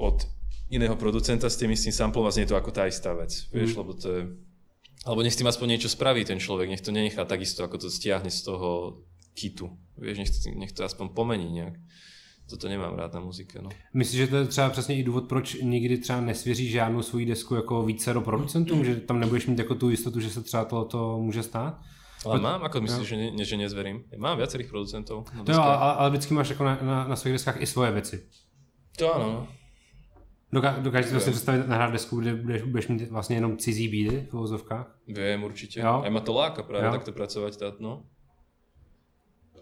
od iného producenta s tým istým samplom vlastne je to ako tá istá vec, vieš, mm. lebo to je... Alebo nech s tým aspoň niečo spraví ten človek, nech to nenechá takisto, ako to stiahne z toho kitu. Vieš, nech to, nech to aspoň pomení nejak. Toto nemám rád na muzike. No. Myslíš, že to je třeba přesně i důvod, proč nikdy třeba nesvěříš žádnou svoji desku jako více do producentům, mm. že tam nebudeš mít jako tu jistotu, že se třeba tohoto může stát? Ale Pot... mám, ako myslíš, že, ne, že nezverím? Mám viacerých producentov. To jo, ale, ale vždycky máš jako na, na, na svých deskách i svoje věci. To ano. Doká- dokážeš si vlastně představit nahrát desku, kde budeš, budeš mít vlastně jenom cizí bídy v vozovkách? Viem, určite. Jo? Aj ma to láka práve jo? takto pracovať, tá, no.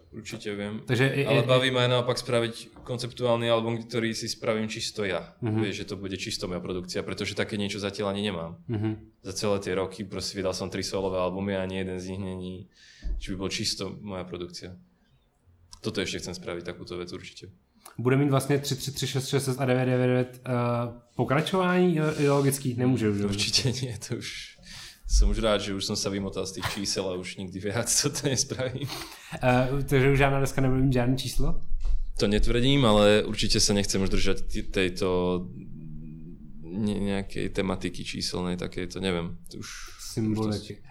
Určite viem. Takže je, Ale baví ma aj naopak spraviť konceptuálny album, ktorý si spravím čisto ja. Uh-huh. Vieš, že to bude čisto moja produkcia, pretože také niečo zatiaľ ani nemám. Uh-huh. Za celé tie roky proste vydal som tri solové albumy a ani jeden z nich není, či by bol čisto moja produkcia. Toto ešte chcem spraviť, takúto vec určite bude mít vlastně 3, 3, 3, 6, 6, 6 a 9, 9, 9 uh, pokračování ideologický? Nemůže už. Určitě nie, to už som už rád, že už som sa vymotal z tých čísel a už nikdy viac to nespravím. Uh, takže už žádná dneska nebude mít žádné číslo? To netvrdím, ale určite sa nechcem už držať tejto nejakej tematiky číselnej, takej, to neviem. To už, Symboliky.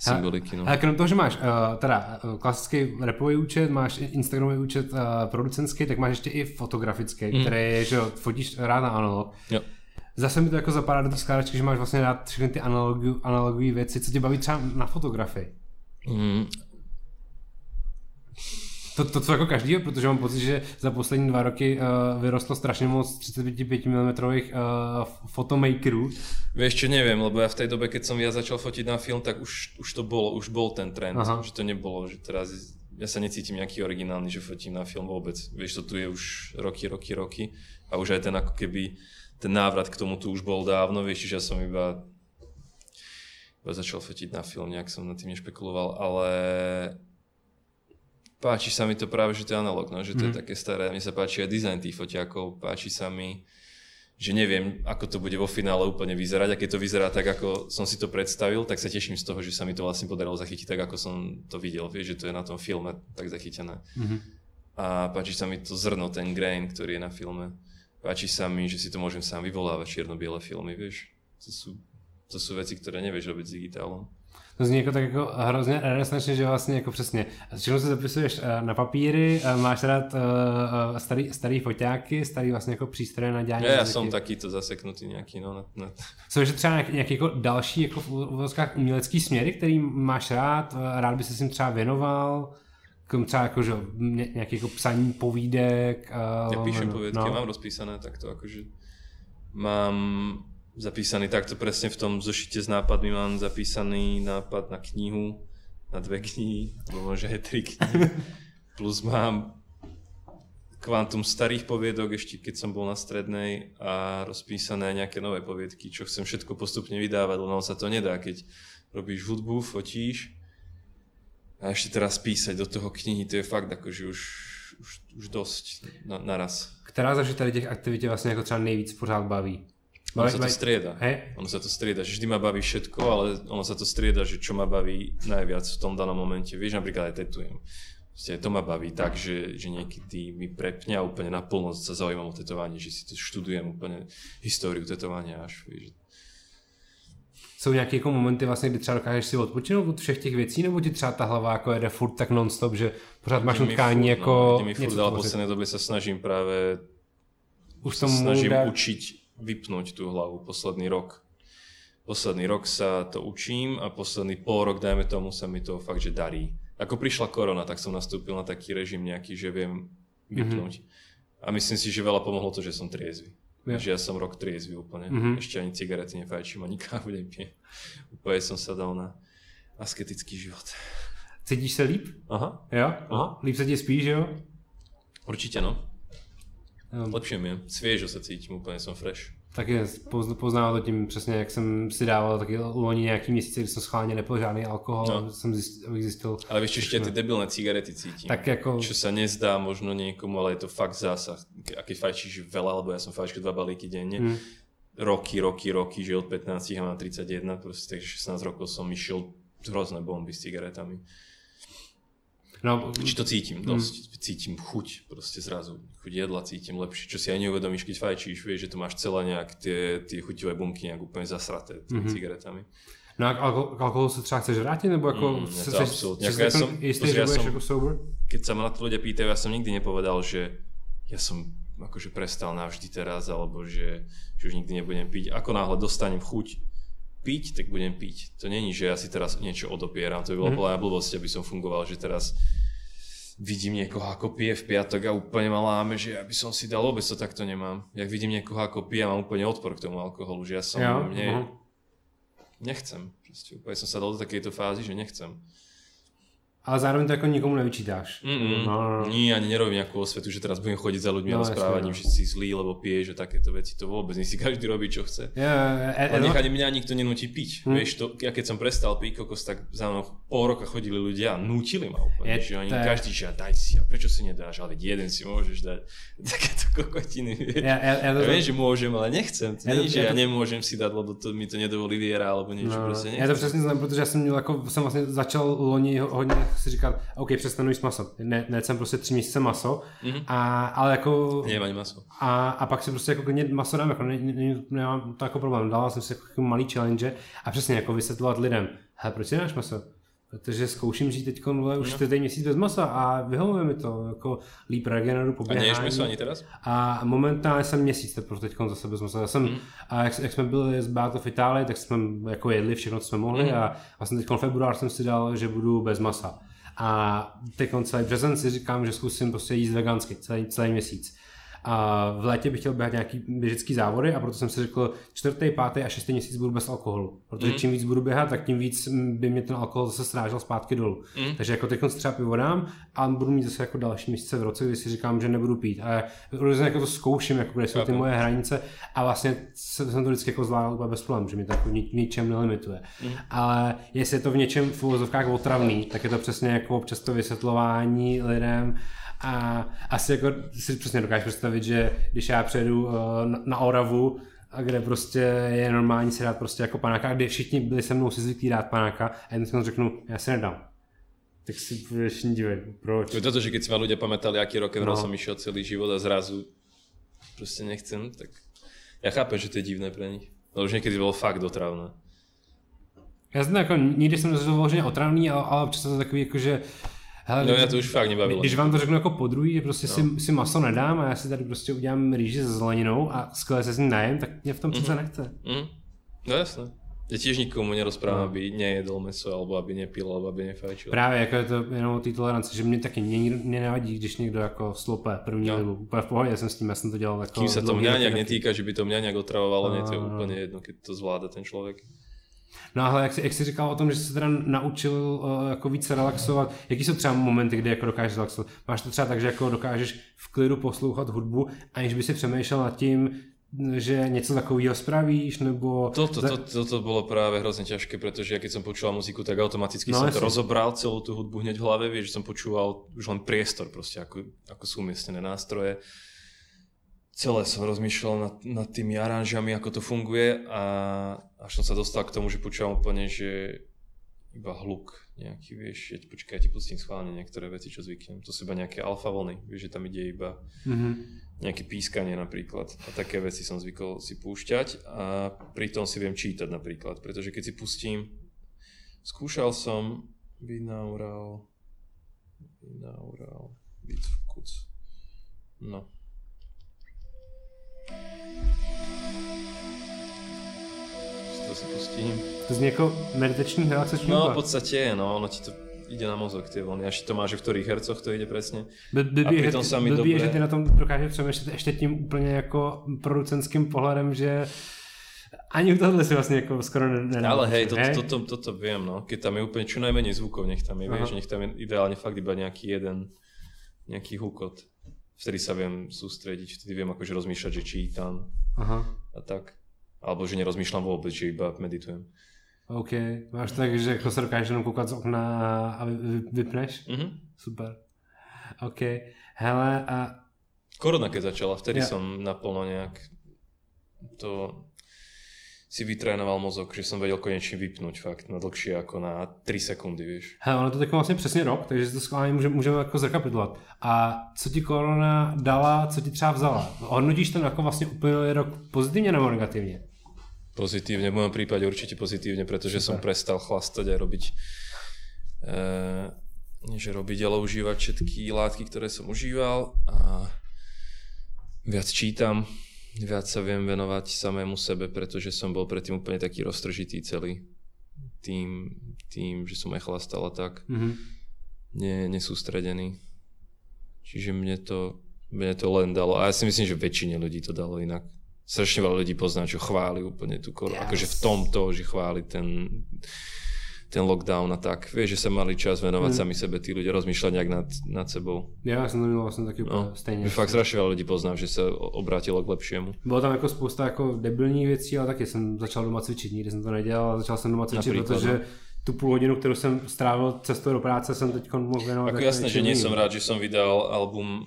Symboliky. No. A krom toho, že máš uh, teda uh, klasický repový účet, máš Instagramový účet uh, producentský, tak máš ještě i fotografický, mm. který je, že fotíš rád na analog. Jo. Zase mi to jako zapadá do té skládačky, že máš vlastně rád všechny ty analogové věci, co tě baví třeba na fotografii. Mm. To, to co jako každý, protože mám pocit, že za poslední dva roky uh, vyrostlo strašne moc 35 mm uh, fotomakerů. Vieš čo, neviem, lebo ja v tej dobe, keď som ja začal fotiť na film, tak už, už to bolo, už bol ten trend, Aha. že to nebolo, že teraz ja sa necítim nejaký originálny, že fotím na film vôbec. Vieš, to tu je už roky, roky, roky a už aj ten ako keby ten návrat k tomu tu už bol dávno, vieš, že ja som iba iba začal fotiť na film, nejak som nad tým nešpekuloval, ale páči sa mi to práve, že to je analog, no, že to mm. je mhm. také staré. Mne sa páči aj dizajn tých fotiakov, páči sa mi, že neviem, ako to bude vo finále úplne vyzerať. A keď to vyzerá tak, ako som si to predstavil, tak sa teším z toho, že sa mi to vlastne podarilo zachytiť tak, ako som to videl. Vieš, že to je na tom filme tak zachytené. Mm-hmm. A páči sa mi to zrno, ten grain, ktorý je na filme. Páči sa mi, že si to môžem sám vyvolávať, čierno-biele filmy, vieš. To sú, to sú veci, ktoré nevieš robiť s digitálom. To zní jako tak jako hrozně renesančně, že vlastně jako přesně. Všechno se zapisuješ eh, na papíry, eh, máš rád uh, starý, starý foťáky, starý vlastně jako přístroje na dělání. Ja, ja som takýto zaseknutý nějaký, no. Na, na. Jsou že třeba nějaký, nějaký jako další jako v úvozkách umělecký směry, který máš rád, rád by se s ním třeba věnoval, třeba jako, že nějaký jako psaní povídek. Uh, ja píšem povídky, no. mám rozpísané takto, akože mám zapísaný takto presne v tom zošite s nápadmi mám zapísaný nápad na knihu, na dve knihy, alebo možno aj tri knihy. Plus mám kvantum starých poviedok, ešte keď som bol na strednej a rozpísané nejaké nové poviedky, čo chcem všetko postupne vydávať, lebo sa to nedá, keď robíš hudbu, fotíš a ešte teraz písať do toho knihy, to je fakt akože už, už, už dosť na, naraz. Která ze tady těch aktivit jako třeba nejvíc pořád baví? Ono sa to strieda. Ono sa to strieda, že vždy ma baví všetko, ale ono sa to strieda, že čo ma baví najviac v tom danom momente. Vieš, napríklad aj tetujem. Proste to ma baví tak, že, že niekedy mi prepňa úplne na plnosť sa zaujímam o tetovanie, že si to študujem úplne históriu tetovania až. Vieš. jsou nějaké jako momenty vlastně, kdy třeba dokážeš si odpočinout od všech těch věcí, nebo ti třeba ta hlava jako jede furt tak non-stop, že pořád máš nutkání jako... No, mi furt, ale posledné době se snažím právě Už sa snažím dá... učiť vypnúť tú hlavu posledný rok. Posledný rok sa to učím a posledný pol rok, dajme tomu, sa mi to fakt, že darí. Ako prišla korona, tak som nastúpil na taký režim nejaký, že viem vypnúť. Mm-hmm. A myslím si, že veľa pomohlo to, že som triezvy. Ja. Že ja som rok triezvy úplne. Mm-hmm. Ešte ani cigarety nefajčím, ani kávu nepijem. Úplne som sa dal na asketický život. Cítíš sa líp? Aha. Jo? Aha. Líp sa ti spíš, jo? Určite no. Lepšie mi je. Sviežo sa cítim, úplně jsem fresh. Taky poznával to tím přesně, jak jsem si dával taky loni nějaký měsíce, kdy jsem schválně nepil žádný alkohol, no. jsem zjistil, zjistil. Ale víš, ešte ty debilné cigarety cítim. Tak jako... Čo sa nezdá možno niekomu, ale je to fakt zásah. A keď fajčíš veľa, lebo ja som fajčil dva balíky denne, hmm. roky, roky, roky, že od 15 a mám 31, proste, takže 16 rokov som išiel hrozné bomby s cigaretami. No, Či to cítim dosť, mm. cítim chuť proste zrazu, chuť jedla cítim lepšie, čo si aj neuvedomíš, keď fajčíš, vieš, že to máš celé nejak tie, tie chuťové bunky nejak úplne zasraté tými mm-hmm. cigaretami. No a alko- alkohol sa třeba chceš vrátiť, nebo ako... Mm, to absolútne. Ja som, istý, že ja som, ako sober? Keď sa ma na to ľudia pýtajú, ja som nikdy nepovedal, že ja som akože prestal navždy teraz, alebo že, že už nikdy nebudem piť. Ako náhle dostanem chuť piť, tak budem piť. To není, že ja si teraz niečo odopieram, to by bolo mm. blbosť, aby som fungoval, že teraz vidím niekoho, ako pije v piatok a úplne ma láme, že ja by som si dal, vôbec to takto nemám. Jak vidím niekoho, ako pije, mám úplne odpor k tomu alkoholu, že ja som, ja, mne, uh-huh. nechcem. Proste úplne som sa dal do takejto fázy, že nechcem. Ale zároveň to ako nikomu nevyčítáš. Mm-mm. No, no, no. Nie, ani nerobím nejakú osvetu, že teraz budem chodiť za ľuďmi no, a rozprávať im, že si zlý, lebo piješ, že takéto veci. To vôbec nie si každý robí, čo chce. Yeah, e, e, nech ani mňa nikto nenúti piť. Mm. Vieš, to, ja keď som prestal piť kokos, tak za mnou pol roka chodili ľudia a nútili ma úplne. Je, že oni to... každý, že daj si, a prečo si nedáš, ale jeden si môžeš dať. Takéto kokotiny. Vieš. Ja, ja, ja, to... ja viem, že môžem, ale nechcem. To ja, nie, to, že ja, to... nemôžem si dať, lebo to, mi to nedovolí viera alebo niečo. No, proste ja to přesně znám, protože ja som, ako, som vlastne začal loni hodne si říkal, OK, přestanu jíst maso. Ne, ne jsem prostě tři měsíce maso, mm-hmm. a, ale jako... Nemám maso. A, a pak si prostě jako klidně maso dám, jako ne, ne, nemám to jako problém. Dával jsem si jako malý challenge a přesně jako vysvětlovat lidem, hele, proč si nedáš maso? Protože zkouším žít teď už čtvrtý no. měsíc bez masa a vyhovuje mi to, jako líp regeneru, poběhání. A neješ meso ani teraz? A momentálně jsem měsíc teprve teď zase bez masa. Já jsem, mm. a jak, jak, jsme byli z Báto v Itálii, tak jsme jako jedli všechno, co jsme mohli mm. a vlastně teď február jsem si dal, že budu bez masa. A teď celý březen si říkám, že zkusím prostě jíst vegansky celý, celý měsíc. A v létě bych chtěl běhat nějaký běžecký závody a proto jsem si řekl, čtvrtý, pátý a šestý měsíc budu bez alkoholu. Protože mm. čím víc budu běhat, tak tím víc by mě ten alkohol zase strážel zpátky dolů. Mm. Takže jako teď třeba pivo dám a budu mít zase jako další měsíce v roce, kdy si říkám, že nebudu pít. A různě jako to zkouším, jako kde jsou ty moje hranice a vlastně jsem to vždycky jako zvládal úplně bez problémů, že mi to jako ničem nelimituje. Mm. Ale jestli je to v něčem v úvozovkách otravný, tak je to přesně jako občas to vysvětlování lidem a asi jako si přesně dokážeš představit, že když já přejdu uh, na Oravu, a kde prostě je normální si dát prostě jako panáka, kde všichni byli se mnou si zvyklí dát panáka a jen si řeknu, já si nedám. Tak si budeš dívej, proč? To je to, že keď si ma ľudia pamätali, aký rock and roll no. som išiel celý život a zrazu prostě nechcem, tak ja chápem, že to je divné pre nich. Ale už niekedy bolo fakt otravné. Já jsem jako, nikdy jsem nezažil vloženě otravný, ale, ale občas to takový jako, že Hele, no já to už fakt nebavilo. Když vám to řeknu jako po druhý, že prostě no. si, si maso nedám a já si tady prostě udělám rýži se zeleninou a skvěle se s ním najem, tak mě v tom přece mm-hmm. nechce. Mm. No jasné. Ja tiež nikomu nerozprávam, no. aby nejedol meso, alebo aby nepil, alebo aby nefajčil. Právě jako je to jenom o té toleranci, že mě taky mě, mě nevadí, když někdo jako slope první no. libu. Úplně v pohodě jsem s tím, já jsem to dělal jako... Kým sa to mňa nejak netýka, že by to mňa nejak otravovalo, no, nie, to je úplne jedno, keď to zvláda ten člověk. No ale jak jsi, jak jsi říkal o tom, že jsi se teda naučil uh, jako více relaxovat, jaký jsou třeba momenty, kdy jako dokážeš relaxovat? Máš to třeba tak, že jako dokážeš v klidu poslouchat hudbu, aniž by si přemýšlel nad tím, že něco takového spravíš, nebo... Toto, to, to, to bolo práve hrozne ťažké, pretože ja keď som počúval muziku, tak automaticky no, som to rozobral celú tú hudbu hneď v hlave, vieš, že som počúval už len priestor proste, ako, ako sú umiestnené nástroje celé som rozmýšľal nad, nad tými aranžami, ako to funguje a až som sa dostal k tomu, že počúvam úplne, že iba hluk nejaký, vieš, ja ti počkaj, ja ti pustím schválne niektoré veci, čo zvyknem. To sú iba nejaké alfa vlny, vieš, že tam ide iba Mhm. nejaké pískanie napríklad. A také veci som zvykol si púšťať a pritom si viem čítať napríklad, pretože keď si pustím, skúšal som binaural, binaural, kuc. No. To si pustím. To zní jako meditační relaxační No hudba. v podstate je, no, ono ti to ide na mozog tie vlny, až to máš, v ktorých hercoch to ide presne. By, a pritom sa mi blbý je, dobre- že ty na tom dokážeš přemýšlet ještě tím úplně jako producentským pohledem, že ani tohle si vlastně jako skoro ne- nedá. Ale hej, toto, toto, toto viem, no. Keď tam je úplne čo najmenej zvukov, nech tam je, Aha. vieš, nech tam je ideálne fakt iba nejaký jeden, nejaký hukot. Vtedy sa viem sústrediť, vtedy viem akože rozmýšľať, že čítam Aha, a tak. Alebo že nerozmýšľam vôbec, že iba meditujem. OK. Máš tak, že jako se dokážeš jenom koukat z okna a vy, vy, vypneš? Mhm. Super. OK. Hele, a Korona keď začala, vtedy Ja. som naplno nejak to si vytrénoval mozog, že som vedel konečne vypnúť fakt na dlhšie ako na 3 sekundy, vieš. hele, ono to teď vlastně přesně rok, takže to schválně můžeme, můžeme jako zrekapitulovat. A co ti korona dala, co ti třeba vzala? Hodnotíš ten jako vlastně uplynulý rok pozitivně nebo negativně? Pozitívne, v mojom prípade určite pozitívne, pretože som prestal chlastať a robiť e, nie že robiť, ale užívať všetky látky, ktoré som užíval a viac čítam, viac sa viem venovať samému sebe, pretože som bol predtým úplne taký roztržitý celý tým, tým že som aj chlastal a tak, Mhm. ne, nesústredený. Čiže mne to, mne to len dalo, a ja si myslím, že väčšine ľudí to dalo inak. Strašne veľa ľudí pozná, čo chváli úplne tú koronu. Yes. Akože v tomto, že chváli ten, ten lockdown a tak. Vieš, že sa mali čas venovať Mm. sami sebe, tí ľudia rozmýšľať nejak nad, nad sebou. Já jsem to měl vlastně taky úplně No, stejně. že fakt strašne veľa ľudí poznám, že sa obrátilo k lepšiemu. Bylo tam jako spousta jako debilních věcí, ale taky jsem začal doma cvičit, nikdy jsem to nedělal, začal jsem doma cvičit, Například, protože no. tu půl hodinu, kterou jsem strávil cestou do práce, jsem teď mohl věnovat. Ako jasné, že nie som rád, že som vydal album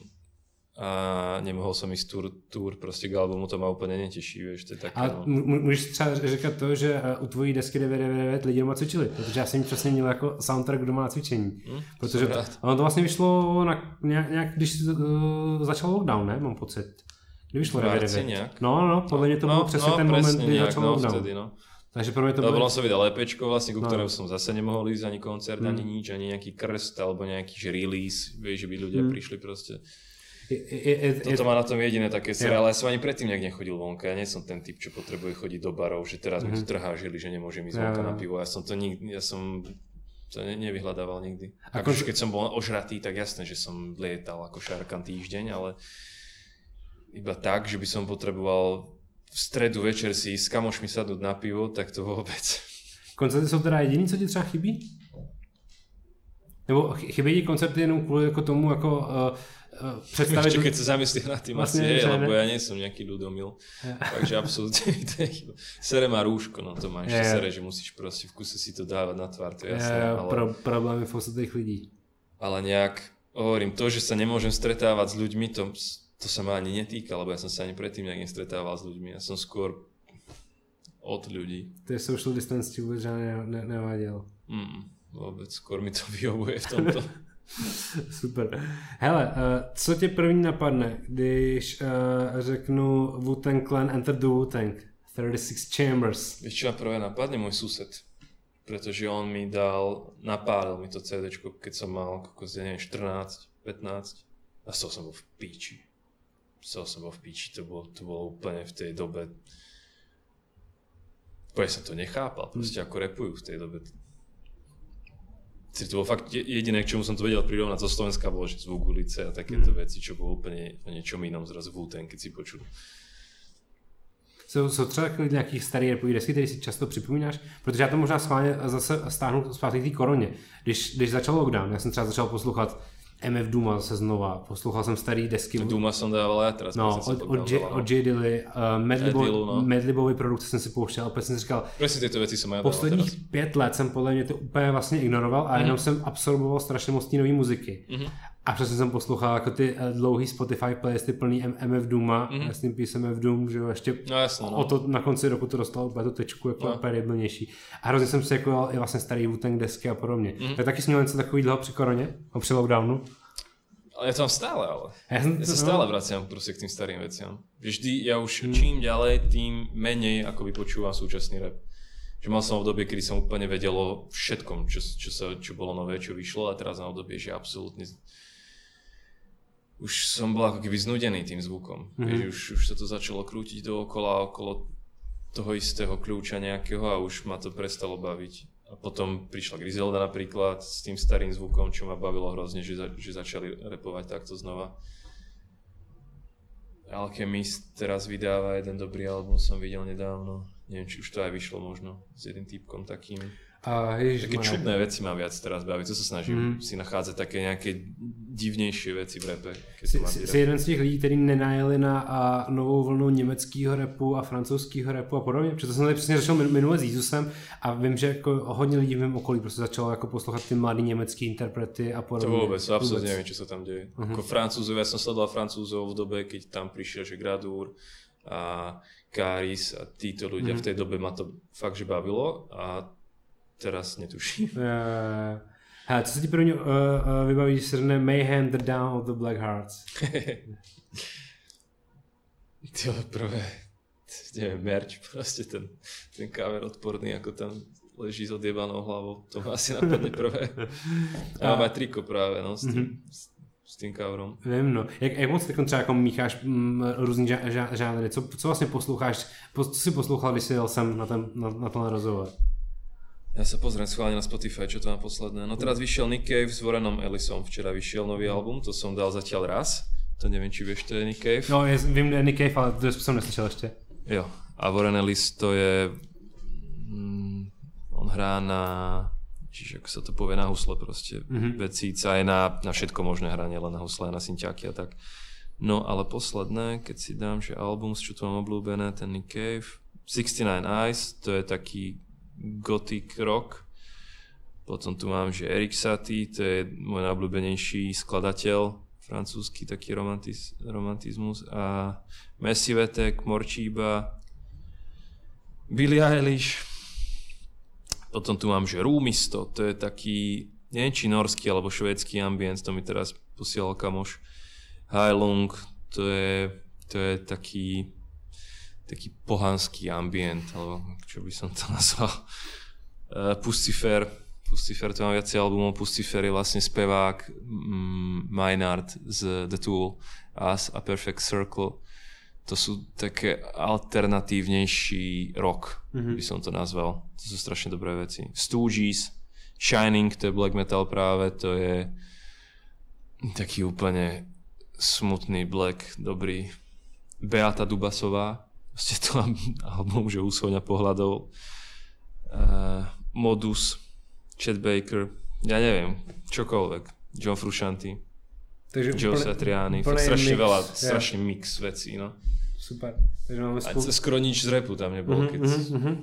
a nemohol som ísť tour, tour proste k albumu, to ma úplne neteší, vieš, to je také, A no. můžeš třeba říkat to, že eh, u tvojí desky 999 lidi doma cvičili, protože já jsem ji přesně měl jako soundtrack doma na cvičení. Hm? Protože to, ono to vlastně vyšlo na, nějak, nějak když uh, začal lockdown, ne? Mám pocit. Kdy vyšlo V marci 999? nějak. No, no, podle mě to bylo přesně ten presne moment, kdy nejak, začal no, lockdown. vtedy, no. Takže pro mě to on som vydal EPčko vlastne, ku No. ktorému som zase nemohol ísť ani koncert, Mm. ani nič, ani nejaký krst, alebo nejaký že release, vieš, že by ľudia Mm. prišli proste. Je, je, Toto má na tom jediné také seriály, ja som ani predtým nejak nechodil vonka, ja nie som ten typ, čo potrebuje chodiť do barov, že teraz mi tu Mhm. trhá žili, že nemôžem ísť Ja, vonka na pivo, ja som to nikdy, ja som to ne, nevyhľadával nikdy. A Akože keď som bol ožratý, tak jasné, že som lietal ako šarkan týždeň, ale iba tak, že by som potreboval v stredu večer si s kamošmi sadnúť na pivo, tak to vôbec. Koncerty jsou teda jediný, co ti třeba chybí? Nebo chy- chybí ti koncerty jenom kvůli jako tomu jako uh, uh, představit... Ešte keď sa zamyslím nad tým, Vlastne, asi je, že lebo ja nie som nejaký ľudomil. Takže absolútne to je chyba. Sere má rúško, no to má ešte sere, že musíš proste v kuse si to dávať na tvár, to je jasné. je Ale, pro, problémy fosilných lidí. ale nejak, hovorím, to, že sa nemôžem stretávať s ľuďmi, to, to sa ma ani netýka, lebo ja som sa ani predtým nejak nestretával s ľuďmi. Ja som skôr od ľudí. To je social distance ti vůbec žádný ne, ne, neváděl. Mm, vôbec, skôr mi to vyhovuje v tomto. Super. Hele, uh, co tě první napadne, když uh, řeknu Wu-Tang Clan Enter the Wu-Tang? 36 Chambers. Vieš čo ma prvé napadne? Môj sused. Pretože on mi dal, napálil mi to CD, keď som mal kokos, neviem, 14, 15. A z toho som bol v píči. Z toho som bol v píči, to bolo, to bolo úplne v tej dobe... Úplne som to nechápal, proste ako repujú v tej dobe. To bolo fakt je- jediné, k čomu som to vedel prirovnať zo Slovenska, bolo, že zvuk ulice a takéto Mm. veci, čo bolo úplne o niečom inom zrazu wu keď si počul. Jsou, jsou třeba takový nějaký starý repový desky, který si často připomínáš? Protože já to možná schválně zase stáhnu zpátky k té koroně. Když, když začal lockdown, já jsem třeba začal poslouchat MF Duma zase znova, poslouchal jsem starý desky. Duma som dával aj teraz. No, od, od, J, dával, no. od J. Dilly, uh, Madlibo, Dillu, no. Produkce jsem si pouštěl, opět jsem si říkal, Presne veci som aj dával teraz. posledních pět let jsem podle mě to úplně vlastně ignoroval a jenom jsem absorboval strašně moc té nové muziky. Mhm. A přesně jsem poslouchal jako ty eh, dlouhý Spotify playlisty plný MF Dooma, mm-hmm. s tím písem MF Doom, že jo, ještě No jasno, no. o to na konci roku to dostalo úplně tu tečku jako No. nejblnější. A hrozně jsem si jako i vlastně starý wu desky a podobně. Mm-hmm. Tak taky jsi měl něco takového při koroně? A při lockdownu? Ale ja tam stále, ale. Ja, som, Ja sa stále vraciam proste k tým starým veciam. Že Vždy, ja už čím ďalej, tým menej ako vypočúvam súčasný rap. Že mal som obdobie, kedy som úplne vedel o všetkom, čo, čo, sa, čo bolo nové, čo vyšlo a teraz na obdobie, že absolútne už som bol ako keby znudený tým zvukom. Mm-hmm. Vieš, už, už sa to začalo krútiť dookola, okolo toho istého kľúča nejakého a už ma to prestalo baviť. A potom prišla Griselda napríklad s tým starým zvukom, čo ma bavilo hrozne, že, za, že začali repovať takto znova. Alchemist teraz vydáva jeden dobrý album, som videl nedávno. Neviem, či už to aj vyšlo možno s jedným typkom takým. A ježiš, Také čudné veci ma viac teraz baví. Co sa snažím Mhm. mm. si nachádzať také nejaké divnejšie veci v repe. Jsi, to mám jsi jeden z těch lidí, kteří nenajeli na a, novou vlnu německého repu a francouzského repu a podobně. Protože jsem tady přesně min- minule s Jesusem a vím, že jako hodně lidí v mém okolí prostě začalo jako poslouchat ty mladý německý interprety a To podobně. absolútne Vůbec. neviem, čo sa tam deje. Uh-huh. Ako Francúzov, ja som sledoval Francúzov v dobe, keď tam prišiel, že Gradur a Karis a títo ľudia, uh-huh. v tej dobe ma to fakt, že bavilo a teraz netuším. Uh, hele, co se ti první uh, uh, vybaví, když se řekne Mayhem the Down of the Black Hearts? Ty vole, prvé, neviem, merch, proste ten, ten cover odporný, ako tam leží s odjebanou hlavou, to ma asi napadne prvé. A aj triko práve, no, s tým, mm-hmm. s, tým coverom. Vím, no. Jak, jak moc teď třeba jako mícháš mm, různý žá, žá, žánry? Co, co vlastně posloucháš? Po, co si poslouchal, když jsi jel sem na, ten, na, na tenhle rozhovor? Ja sa pozriem schválne na Spotify, čo to mám posledné. No teraz vyšiel Nick Cave s Warrenom Ellisom, včera vyšiel nový album, to som dal zatiaľ raz. To neviem, či vieš, to je Nick Cave. No, je, vím, Nick Cave, ale to jsem neslyšel ještě. Jo. A Warren Ellis to je... Mm, on hrá na... Čiže ako sa to povie, na husle proste. Mm-hmm. Vecíca je na, na všetko možné hranie, len na husle, na synťáky a tak. No ale posledné, keď si dám, že album, čo tu mám obľúbené, ten Nick Cave, 69 Eyes, to je taký gothic rock. Potom tu mám, že Erik Satie, to je môj najobľúbenejší skladateľ, francúzsky taký romantiz, romantizmus a Massive Attack, Morčíba, Billie Eilish. Potom tu mám, že Rúmisto, to je taký, neviem či norský alebo švédsky ambient, to mi teraz posielal kamoš. Heilung, to je, to je taký, taký pohanský ambient, alebo čo by som to nazval. Uh, Pustifer, Pustifer, to mám viacej albumov, Pustifer je vlastne spevák mm, Maynard z The Tool Us a Perfect Circle. To sú také alternatívnejší rock, mm-hmm. by som to nazval. To sú strašne dobré veci. Stooges, Shining, to je black metal práve, to je taký úplne smutný black, dobrý. Beata Dubasová, ste to album, že úsovňa pohľadov. Uh, Modus, Chet Baker, ja neviem, čokoľvek. John Frusciante, Takže Joe Satriani, strašne mix, veľa, ja. strašný mix vecí, no. Super. Takže máme A spolu... skoro nič z repu tam nebolo, keď... Mm-hmm.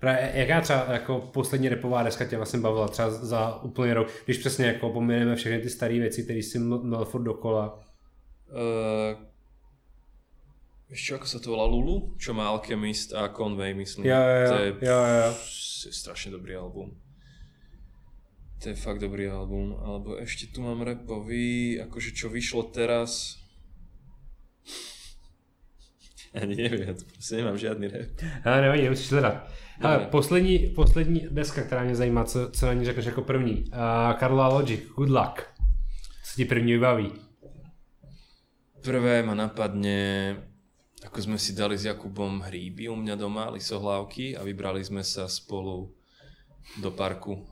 Právě, jaká třeba jako poslední repová deska tě vlastně bavila třeba za úplný rok, když přesně jako pomineme všechny ty staré věci, které si měl furt dokola. Uh, čo, ako sa to volá Lulu? Čo má Alchemist a Conway, myslím. Jo, jo, jo, To je, jo, jo. to je strašne dobrý album. To je fakt dobrý album. Alebo ešte tu mám repový, akože čo vyšlo teraz. Ani neviem, ja tu proste nemám žiadny rap. Ale nevadí, nemusíš hledat. Dobré. poslední, poslední deska, která mě zajímá, co, co na ní řekneš jako první. Uh, Karla Logic, Good Luck. Co ti první vybaví? Prvé ma napadne, ako sme si dali s Jakubom hríby u mňa doma, lisohlávky a vybrali sme sa spolu do parku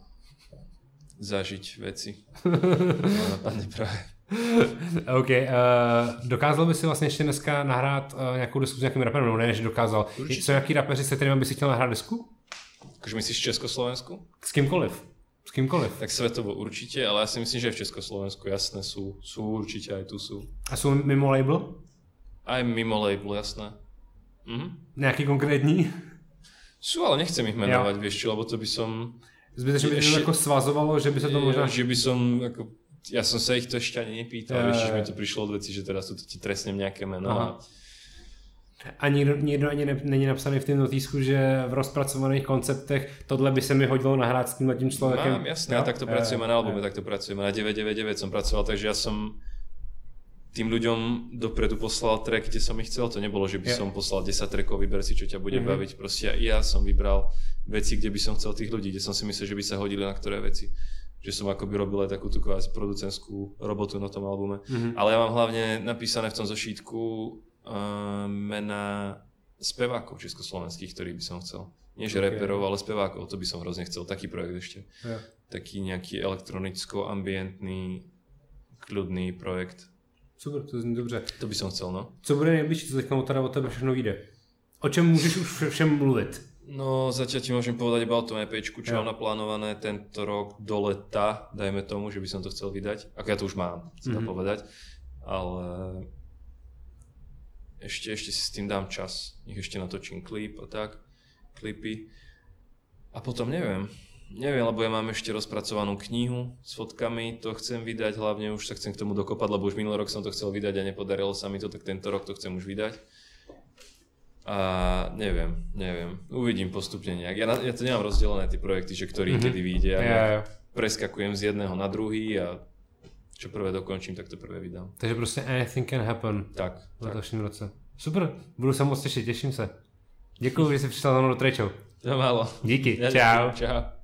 zažiť veci. Ma napadne práve. OK, uh, dokázal by si vlastně ještě dneska nahrát uh, nějakou desku s nějakým raperem, nebo ne, že dokázal. Určitě. Jsou nějaký rapeři, se kterými by si chtěl nahrát desku? Akože myslíš v Československu? S kýmkoliv. S kýmkoliv. Tak svetovo určite, ale ja si myslím, že v Československu jasné sú, sú určite aj tu sú. A jsou mimo label? Aj mimo label, jasné. Mhm. Nějaký konkrétní? Sú, ale nechcem ich menovať, vieš čo, lebo to by som... Zbytečně by to jako svazovalo, že by se to možná... Že by som ako ja som sa ich to ešte ani nepýtal, Jo, vieš, že mi to prišlo od veci, že teraz tu ti trestnem nejaké meno. Aha. A A nikdo, nikdo ani ne, není napsaný v tom notýsku, že v rozpracovaných konceptech tohle by se mi hodilo nahrát s tímhle tím člověkem. Mám, jasné, takto Jo, pracujeme na albume, jo. takto pracujeme. Na 999 som pracoval, takže ja som tým ľuďom dopredu poslal track, kde som ich chcel. To nebolo, že by Jo. som poslal 10 trackov, vyber si, čo ťa bude Mhm. baviť. Proste ja som vybral veci, kde by som chcel tých ľudí, kde som si myslel, že by sa hodili na ktoré veci. Že som akoby robil aj takú tú kvázi producentskú robotu na tom albume. Mhm. Ale ja mám hlavne napísané v tom zošítku uh, mena spevákov československých, ktorých by som chcel. Nie že Ok. reperov, ale spevákov, to by som hrozne chcel. Taký projekt ešte. Jo. Taký nejaký elektronicko-ambientný, kľudný projekt. Super, to zní dobře. To by som chcel, no. Co bude nejbližší, co teďka teda od tebe všechno vyjde? O čem můžeš už vše- všem mluvit? No, zatiaľ ti môžem povedať iba o tom EPčku, čo Jo. mám naplánované tento rok do leta, dajme tomu, že by som to chcel vydať. Ako ja to už mám, Mhm. mm-hmm. povedať. Ale ešte, ešte si s tým dám čas. Nech ešte natočím klip a tak, klipy. A potom neviem. Neviem, lebo ja mám ešte rozpracovanú knihu s fotkami, to chcem vydať, hlavne už sa chcem k tomu dokopať, lebo už minulý rok som to chcel vydať a nepodarilo sa mi to, tak tento rok to chcem už vydať. A neviem, neviem. Uvidím postupne nejak. Ja, ja to nemám rozdelené tie projekty, že ktorý mm-hmm. kedy vyjde. Ja, Jo, jo. preskakujem z jedného na druhý a čo prvé dokončím, tak to prvé vydám. Takže prostě anything can happen Tak, v letošním roce. Super, budu se moc těšit, těším se. Děkuji, že jsi přišel za mnou do Trečou. To málo. Díky, Ja čau. ďakujem, Čau.